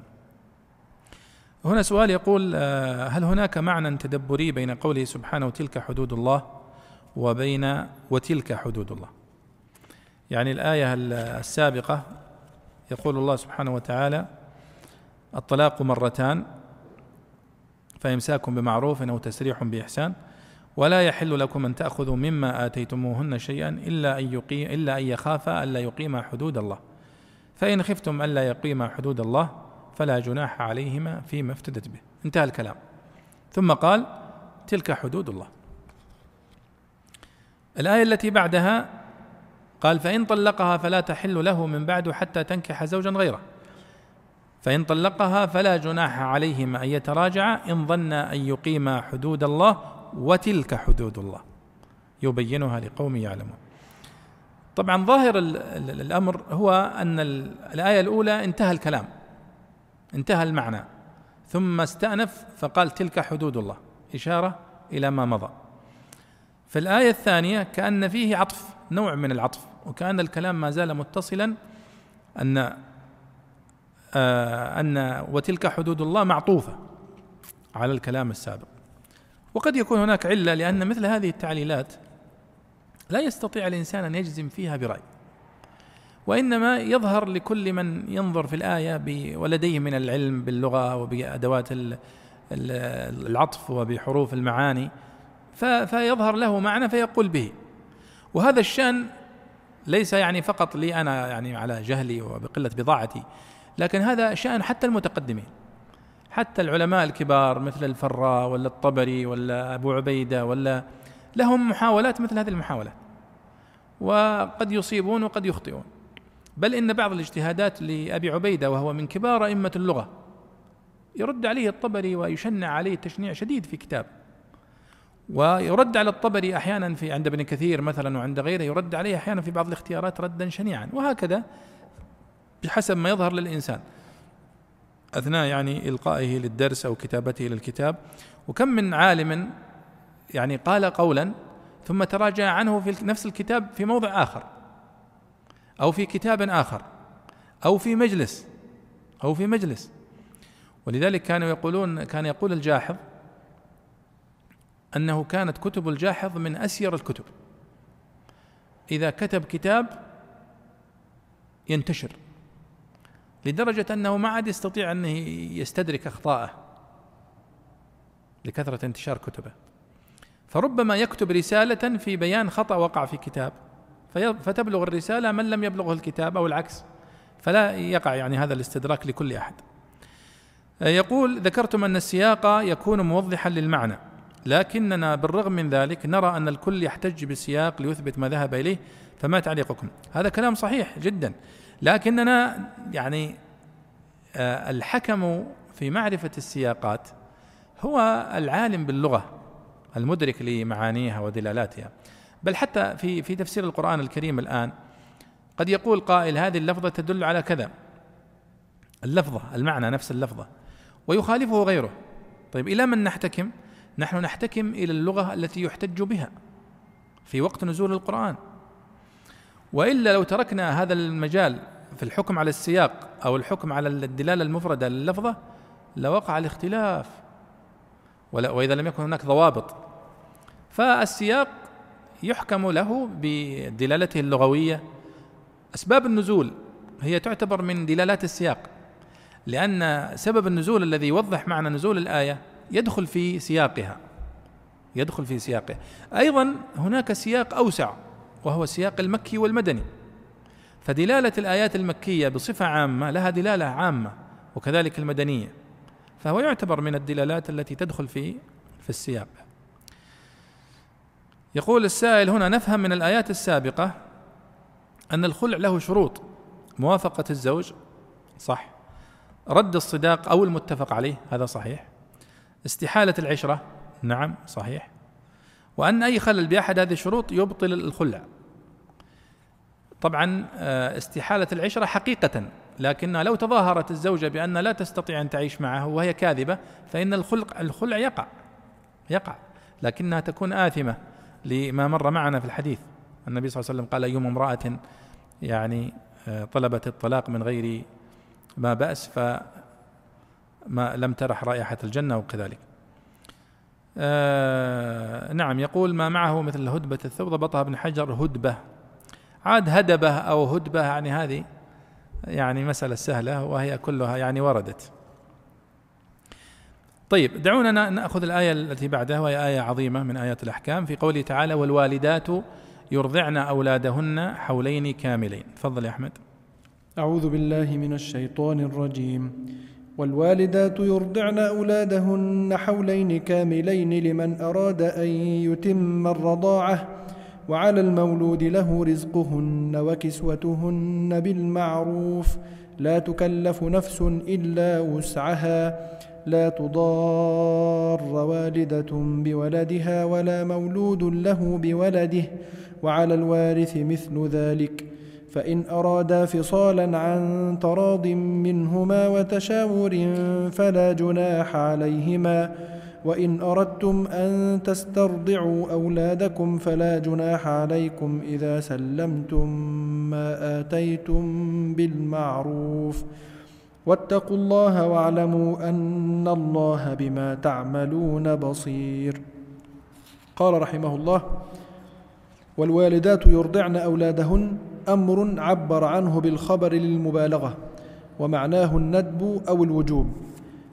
هنا سؤال يقول آه، هل هناك معنى تدبري بين قوله سبحانه تلك حدود الله وبين وتلك حدود الله؟ يعني الآية السابقة يقول الله سبحانه وتعالى الطلاق مرتان فإمساك بمعروف أو تسريح بإحسان ولا يحل لكم أن تأخذوا مما آتيتموهن شيئا إلا أن يقيم إلا أن يخافا ألا يقيما حدود الله. فإن خفتم ألا يقيما حدود الله فلا جناح عليهما فيما افتدت به. انتهى الكلام. ثم قال تلك حدود الله. الآية التي بعدها قال فإن طلقها فلا تحل له من بعد حتى تنكح زوجا غيره. فإن طلقها فلا جناح عليهما أن يتراجعا إن ظنا أن يقيما حدود الله وتلك حدود الله. يبينها لقوم يعلمون. طبعا ظاهر الأمر هو أن الآية الأولى انتهى الكلام. انتهى المعنى. ثم استأنف فقال تلك حدود الله. إشارة إلى ما مضى. في الآية الثانية كأن فيه عطف نوع من العطف وكأن الكلام ما زال متصلا أن آه أن وتلك حدود الله معطوفة على الكلام السابق. وقد يكون هناك علة لأن مثل هذه التعليلات لا يستطيع الإنسان أن يجزم فيها برأي. وإنما يظهر لكل من ينظر في الآية ولديه من العلم باللغة وبأدوات العطف وبحروف المعاني فيظهر له معنى فيقول به. وهذا الشأن ليس يعني فقط لي أنا يعني على جهلي وبقلة بضاعتي لكن هذا شأن حتى المتقدمين. حتى العلماء الكبار مثل الفراء ولا الطبري ولا أبو عبيدة ولا لهم محاولات مثل هذه المحاولات. وقد يصيبون وقد يخطئون. بل إن بعض الاجتهادات لأبي عبيدة وهو من كبار أئمة اللغة يرد عليه الطبري ويشنع عليه تشنيع شديد في كتاب. ويرد على الطبري أحيانا في عند ابن كثير مثلا وعند غيره يرد عليه أحيانا في بعض الاختيارات ردا شنيعا. وهكذا بحسب ما يظهر للإنسان. أثناء يعني إلقائه للدرس أو كتابته للكتاب وكم من عالم يعني قال قولا ثم تراجع عنه في نفس الكتاب في موضع آخر. أو في كتاب آخر أو في مجلس أو في مجلس. ولذلك كانوا يقولون كان يقول الجاحظ أنه كانت كتب الجاحظ من أسير الكتب. إذا كتب كتاب ينتشر لدرجة أنه ما عاد يستطيع أن يستدرك أخطاءه لكثرة انتشار كتبه. فربما يكتب رسالة في بيان خطأ وقع في كتاب. فتبلغ الرسالة من لم يبلغه الكتاب أو العكس. فلا يقع يعني هذا الاستدراك لكل أحد. يقول ذكرتم أن السياق يكون موضحا للمعنى لكننا بالرغم من ذلك نرى أن الكل يحتج بالسياق ليثبت ما ذهب إليه فما تعليقكم؟ هذا كلام صحيح جدا لكننا يعني آه، الحكم في معرفة السياقات هو العالم باللغة المدرك لمعانيها ودلالاتها. بل حتى في في تفسير القرآن الكريم الآن قد يقول قائل هذه اللفظة تدل على كذا. اللفظة المعنى نفس اللفظة. ويخالفه غيره. طيب إلى من نحتكم؟ نحن نحتكم إلى اللغة التي يحتج بها في وقت نزول القرآن. وإلا لو تركنا هذا المجال في الحكم على السياق أو الحكم على الدلالة المفردة لللفظة لوقع الاختلاف. وإذا لم يكن هناك ضوابط. فالسياق يحكم له بدلالته اللغوية. أسباب النزول هي تعتبر من دلالات السياق لأن سبب النزول الذي يوضح معنى نزول الآية يدخل في سياقها يدخل في سياقه أيضا هناك سياق أوسع وهو السياق المكي والمدني. فدلالة الآيات المكية بصفة عامة لها دلالة عامة وكذلك المدنية. فهو يعتبر من الدلالات التي تدخل في في السياق. يقول السائل هنا نفهم من الآيات السابقة أن الخلع له شروط. موافقة الزوج؟ صح. رد الصداق أو المتفق عليه؟ هذا صحيح. استحالة العشرة؟ نعم صحيح. وأن أي خلل بأحد هذه الشروط يبطل الخلع. طبعا آه، استحالة العشرة حقيقة لكنها لو تظاهرت الزوجة بأن لا تستطيع أن تعيش معه وهي كاذبة فإن الخلق الخلع يقع يقع لكنها تكون آثمة. لما مر معنا في الحديث. النبي صلى الله عليه وسلم قال أيما امرأة يعني آه، طلبت الطلاق من غير ما بأس فما لم ترح رائحة الجنة وكذلك. آه نعم يقول ما معه مثل هدبة الثوب ضبطها ابن حجر هدبة. عاد هدبة أو هدبة يعني هذه يعني مسألة سهلة وهي كلها يعني وردت. طيب دعونا نأخذ الآية التي بعدها وهي آية عظيمة من آيات الأحكام. في قوله تعالى والوالدات يرضعن أولادهن حولين كاملين تفضل يا أحمد. أعوذ بالله من الشيطان الرجيم. والوالدات يرضعن أولادهن حولين كاملين لمن أراد أن يتم الرضاعة وعلى المولود له رزقهن وكسوتهن بالمعروف لا تكلف نفس إلا وسعها لا تضار والدة بولدها ولا مولود له بولده وعلى الوارث مثل ذلك. فإن أرادا فصالا عن تراض منهما وتشاور فلا جناح عليهما. وإن أردتم أن تسترضعوا أولادكم فلا جناح عليكم إذا سلمتم ما آتيتم بالمعروف. واتقوا الله واعلموا أن الله بما تعملون بصير. قال رحمه الله والوالدات يرضعن أولادهن أمر عبر عنه بالخبر للمبالغة ومعناه الندب أو الوجوب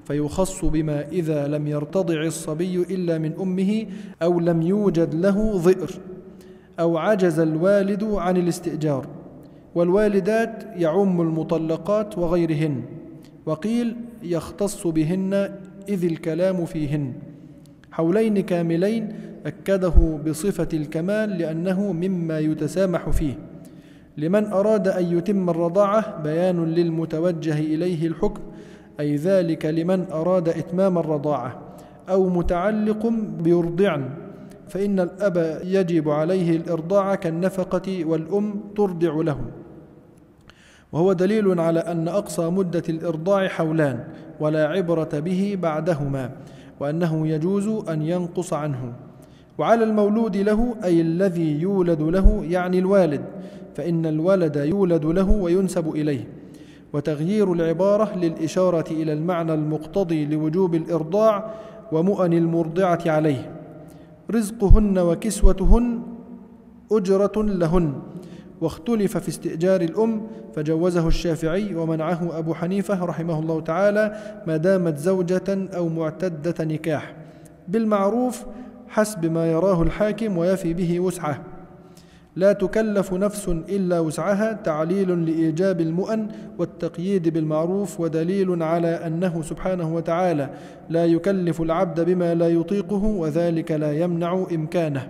فيخص بما إذا لم يرتضع الصبي إلا من أمه أو لم يوجد له ظئر أو عجز الوالد عن الاستئجار والوالدات يعم المطلقات وغيرهن. وقيل يختص بهن إذ الكلام فيهن. حولين كاملين أكده بصفة الكمال لأنه مما يتسامح فيه. لمن أراد أن يتم الرضاعة بيان للمتوجه إليه الحكم أي ذلك لمن أراد إتمام الرضاعة أو متعلق بيرضعن. فإن الأب يجب عليه الإرضاع كالنفقة والأم ترضع له. وهو دليل على أن أقصى مدة الإرضاع حولان ولا عبرة به بعدهما وأنه يجوز أن ينقص عنه. وعلى المولود له أي الذي يولد له يعني الوالد فإن الولد يولد له وينسب إليه. وتغيير العبارة للإشارة إلى المعنى المقتضي لوجوب الإرضاع ومؤن المرضعة عليه. رزقهن وكسوتهن أجرة لهن. واختلف في استئجار الأم فجوزه الشافعي ومنعه أبو حنيفة رحمه الله تعالى ما دامت زوجة أو معتدة نكاح. بالمعروف حسب ما يراه الحاكم ويفي به وسعه. لا تكلف نفس إلا وسعها تعليل لإيجاب المؤن والتقييد بالمعروف ودليل على أنه سبحانه وتعالى لا يكلف العبد بما لا يطيقه وذلك لا يمنع إمكانه.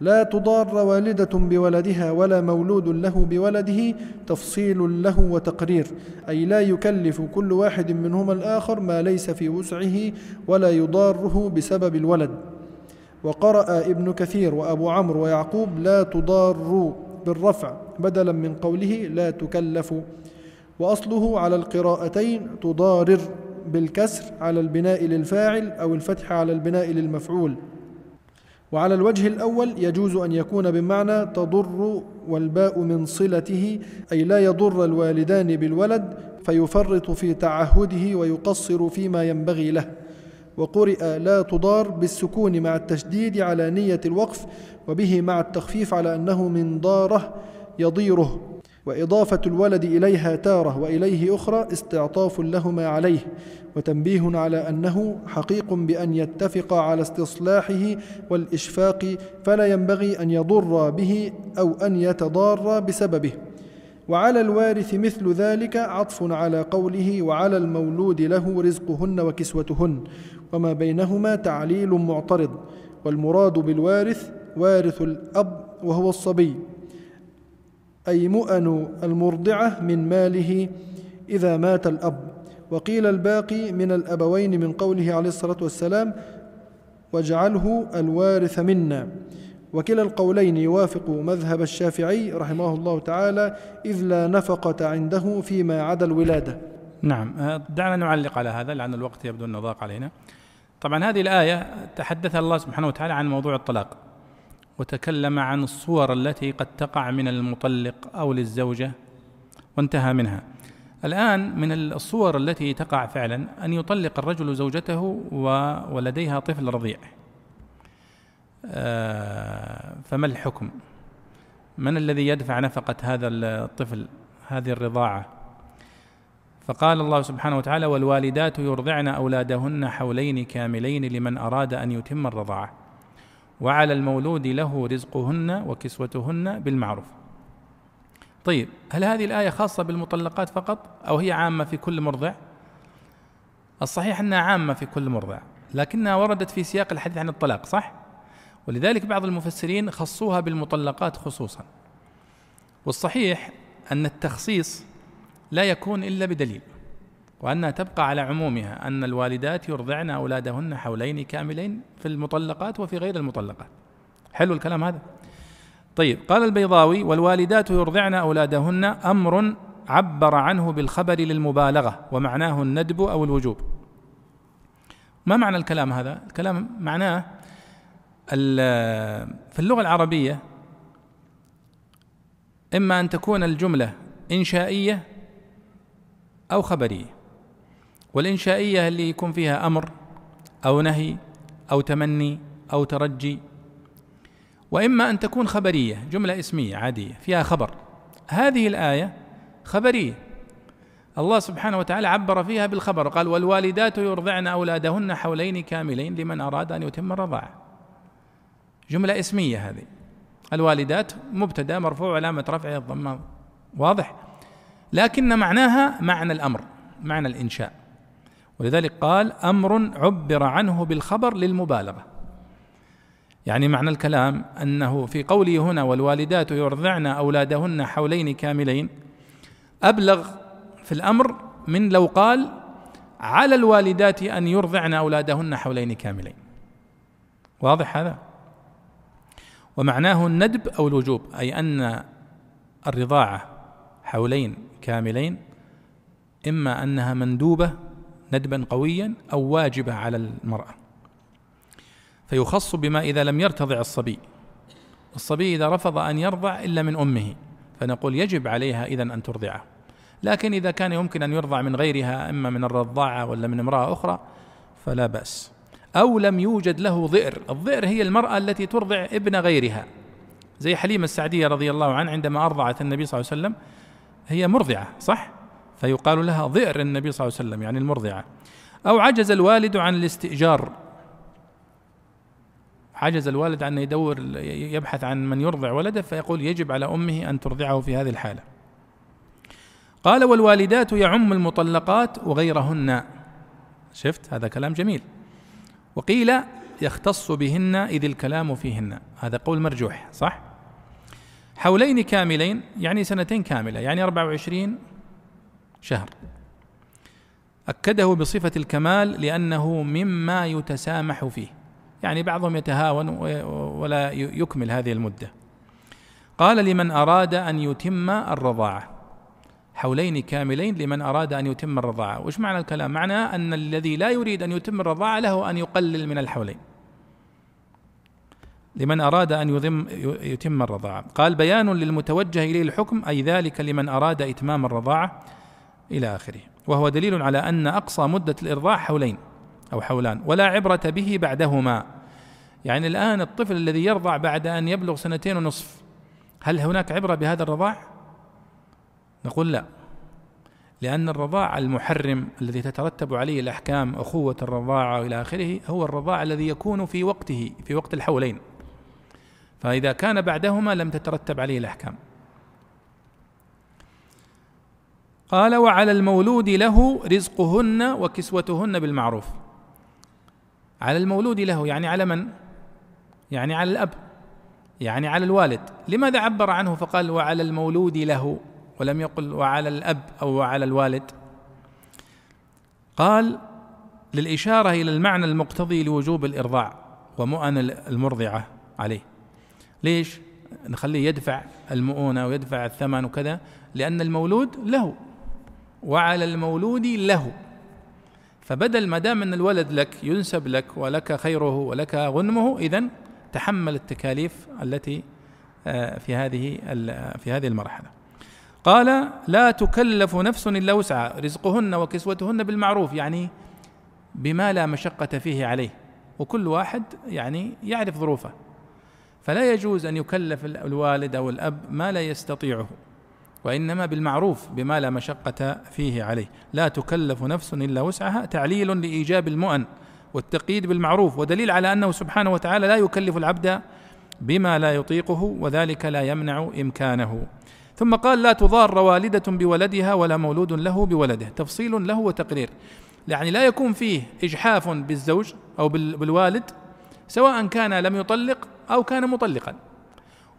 لا تضار والدة بولدها ولا مولود له بولده تفصيل له وتقرير. أي لا يكلف كل واحد منهما الآخر ما ليس في وسعه ولا يضاره بسبب الولد. وقرأ ابن كثير وأبو عمرو ويعقوب لا تضار بالرفع بدلا من قوله لا تكلف. وأصله على القراءتين تضارر بالكسر على البناء للفاعل أو الفتح على البناء للمفعول. وعلى الوجه الأول يجوز أن يكون بمعنى تضر والباء من صلته أي لا يضر الوالدان بالولد فيفرط في تعهده ويقصر فيما ينبغي له. وقرئ لا تضار بالسكون مع التشديد على نية الوقف وبه مع التخفيف على أنه من ضاره يضيره. وإضافة الولد إليها تارة وإليه أخرى استعطاف لهما عليه وتنبيه على أنه حقيق بأن يتفق على استصلاحه والإشفاق فلا ينبغي أن يضر به أو أن يتضار بسببه. وعلى الوارث مثل ذلك عطف على قوله وعلى المولود له رزقهن وكسوتهن وما بينهما تعليل معترض والمراد بالوارث وارث الأب وهو الصبي. أي مؤن المرضعة من ماله إذا مات الأب. وقيل الباقي من الأبوين من قوله عليه الصلاة والسلام واجعله الوارث منا. وكلا القولين يوافق مذهب الشافعي رحمه الله تعالى إذ لا نفقة عنده فيما عدا الولادة. نعم. آه، دعنا نعلق على هذا لأن الوقت يبدو أنه ضاق علينا. طبعا هذه الآية تحدث الله سبحانه وتعالى عن موضوع الطلاق. وتكلم عن الصور التي قد تقع من المطلق أو للزوجة وانتهى منها. الآن من الصور التي تقع فعلا أن يطلق الرجل زوجته ولديها طفل رضيع. آه، فما الحكم؟ من الذي يدفع نفقة هذا الطفل هذه الرضاعة؟ فقال الله سبحانه وتعالى والوالدات يرضعن أولادهن حولين كاملين لمن أراد أن يتم الرضاعة. وعلى المولود له رزقهن وكسوتهن بالمعروف. طيب هل هذه الآية خاصة بالمطلقات فقط أو هي عامة في كل مرضع؟ الصحيح أنها عامة في كل مرضع لكنها وردت في سياق الحديث عن الطلاق صح؟ ولذلك بعض المفسرين خصوها بالمطلقات خصوصا. والصحيح أن التخصيص لا يكون إلا بدليل. وأنها تبقى على عمومها أن الوالدات يرضعن أولادهن حولين كاملين في المطلقات وفي غير المطلقات. حلو الكلام هذا؟ طيب قال البيضاوي والوالدات يرضعن أولادهن أمر عبر عنه بالخبر للمبالغة ومعناه الندب أو الوجوب. ما معنى الكلام هذا؟ الكلام معناه في اللغة العربية إما أن تكون الجملة إنشائية أو خبرية. والإنشائية اللي يكون فيها أمر أو نهي أو تمني أو ترجي وإما أن تكون خبرية جملة اسمية عادية فيها خبر. هذه الآية خبرية. الله سبحانه وتعالى عبر فيها بالخبر قال والوالدات يرضعن أولادهن حولين كاملين لمن أراد أن يتم الرضاعة جملة اسمية هذه. الوالدات مبتدأ مرفوع علامة رفعه الضمة واضح. لكن معناها معنى الأمر معنى الإنشاء. ولذلك قال أمر عبر عنه بالخبر للمبالغة. يعني معنى الكلام أنه في قوله هنا والوالدات يرضعن أولادهن حولين كاملين أبلغ في الأمر من لو قال على الوالدات أن يرضعن أولادهن حولين كاملين. واضح هذا؟ ومعناه الندب أو الوجوب أي أن الرضاعة حولين كاملين إما أنها مندوبة ندبا قويا أو واجبة على المرأة. فيخص بما إذا لم يرتضع الصبي. الصبي إذا رفض أن يرضع إلا من أمه فنقول يجب عليها إذا أن ترضعه. لكن إذا كان يمكن أن يرضع من غيرها إما من الرضاعة ولا من امرأة أخرى فلا بأس. أو لم يوجد له ظئر الظئر هي المرأة التي ترضع ابن غيرها. زي حليمة السعدية رضي الله عنها عندما أرضعت النبي صلى الله عليه وسلم هي مرضعة صح؟ فيقال لها ظئر النبي صلى الله عليه وسلم يعني المرضعة. أو عجز الوالد عن الاستئجار. عجز الوالد عن يدور يبحث عن من يرضع ولده فيقول يجب على أمه أن ترضعه في هذه الحالة. قال والوالدات يعم المطلقات وغيرهن. شفت؟ هذا كلام جميل. وقيل يختص بهن إذ الكلام فيهن. هذا قول مرجوح صح؟ حولين كاملين يعني سنتين كاملة يعني 24 شهر. أكده بصفة الكمال لأنه مما يتسامح فيه. يعني بعضهم يتهاون ولا يكمل هذه المدة. قال لمن أراد أن يتم الرضاعة. حولين كاملين لمن أراد أن يتم الرضاعة. وش معنى الكلام؟ معناه أن الذي لا يريد أن يتم الرضاعة له أن يقلل من الحولين. لمن أراد أن يضم يتم الرضاعة. قال بيان للمتوجه إليه الحكم أي ذلك لمن أراد إتمام الرضاعة. إلى آخره. وهو دليل على أن أقصى مدة الإرضاع حولين أو حولان ولا عبرة به بعدهما. يعني الآن الطفل الذي يرضع بعد أن يبلغ سنتين ونصف هل هناك عبرة بهذا الرضاع؟ نقول لا. لأن الرضاع المحرم الذي تترتب عليه الأحكام أخوة الرضاعة إلى آخره هو الرضاع الذي يكون في وقته في وقت الحولين. فإذا كان بعدهما لم تترتب عليه الأحكام. قال وعلى المولود له رزقهن وكسوتهن بالمعروف. على المولود له يعني على من؟ يعني على الأب يعني على الوالد. لماذا عبر عنه فقال وعلى المولود له ولم يقل وعلى الأب أو وعلى الوالد. قال للإشارة إلى المعنى المقتضي لوجوب الإرضاع ومؤن المرضعة عليه. ليش؟ نخليه يدفع المؤونة ويدفع الثمن وكذا لأن المولود له. وعلى المولود له. فبدل ما دام أن الولد لك ينسب لك ولك خيره ولك غنمه اذا تحمل التكاليف التي آه، في هذه في هذه المرحلة. قال لا تكلف نفس إلا وسعها. رزقهن وكسوتهن بالمعروف يعني بما لا مشقة فيه عليه. وكل واحد يعني يعرف ظروفه. فلا يجوز أن يكلف الوالد أو الأب ما لا يستطيعه. وإنما بالمعروف بما لا مشقة فيه عليه. لا تكلف نفس إلا وسعها. تعليل لإيجاب المؤن والتقييد بالمعروف ودليل على أنه سبحانه وتعالى لا يكلف العبد بما لا يطيقه وذلك لا يمنع إمكانه. ثم قال لا تضار والدة بولدها ولا مولود له بولده. تفصيل له وتقرير. يعني لا يكون فيه إجحاف بالزوج أو بالوالد سواء كان لم يطلق أو كان مطلقا.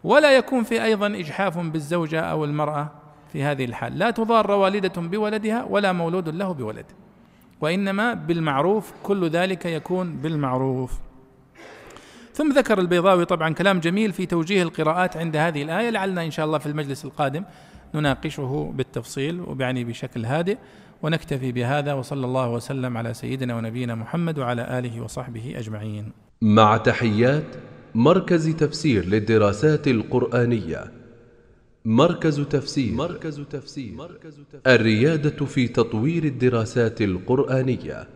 ولا يكون في أيضا إجحاف بالزوجة أو المرأة في هذه الحال. لا تضار والدة بولدها ولا مولود له بولده وإنما بالمعروف كل ذلك يكون بالمعروف. ثم ذكر البيضاوي طبعا كلام جميل في توجيه القراءات عند هذه الآية. لعلنا إن شاء الله في المجلس القادم نناقشه بالتفصيل وبعني بشكل هادئ ونكتفي بهذا وصلى الله وسلم على سيدنا ونبينا محمد وعلى آله وصحبه أجمعين. مع تحيات مركز تفسير للدراسات القرآنية. مركز تفسير. مركز تفسير. الريادة في تطوير الدراسات القرآنية.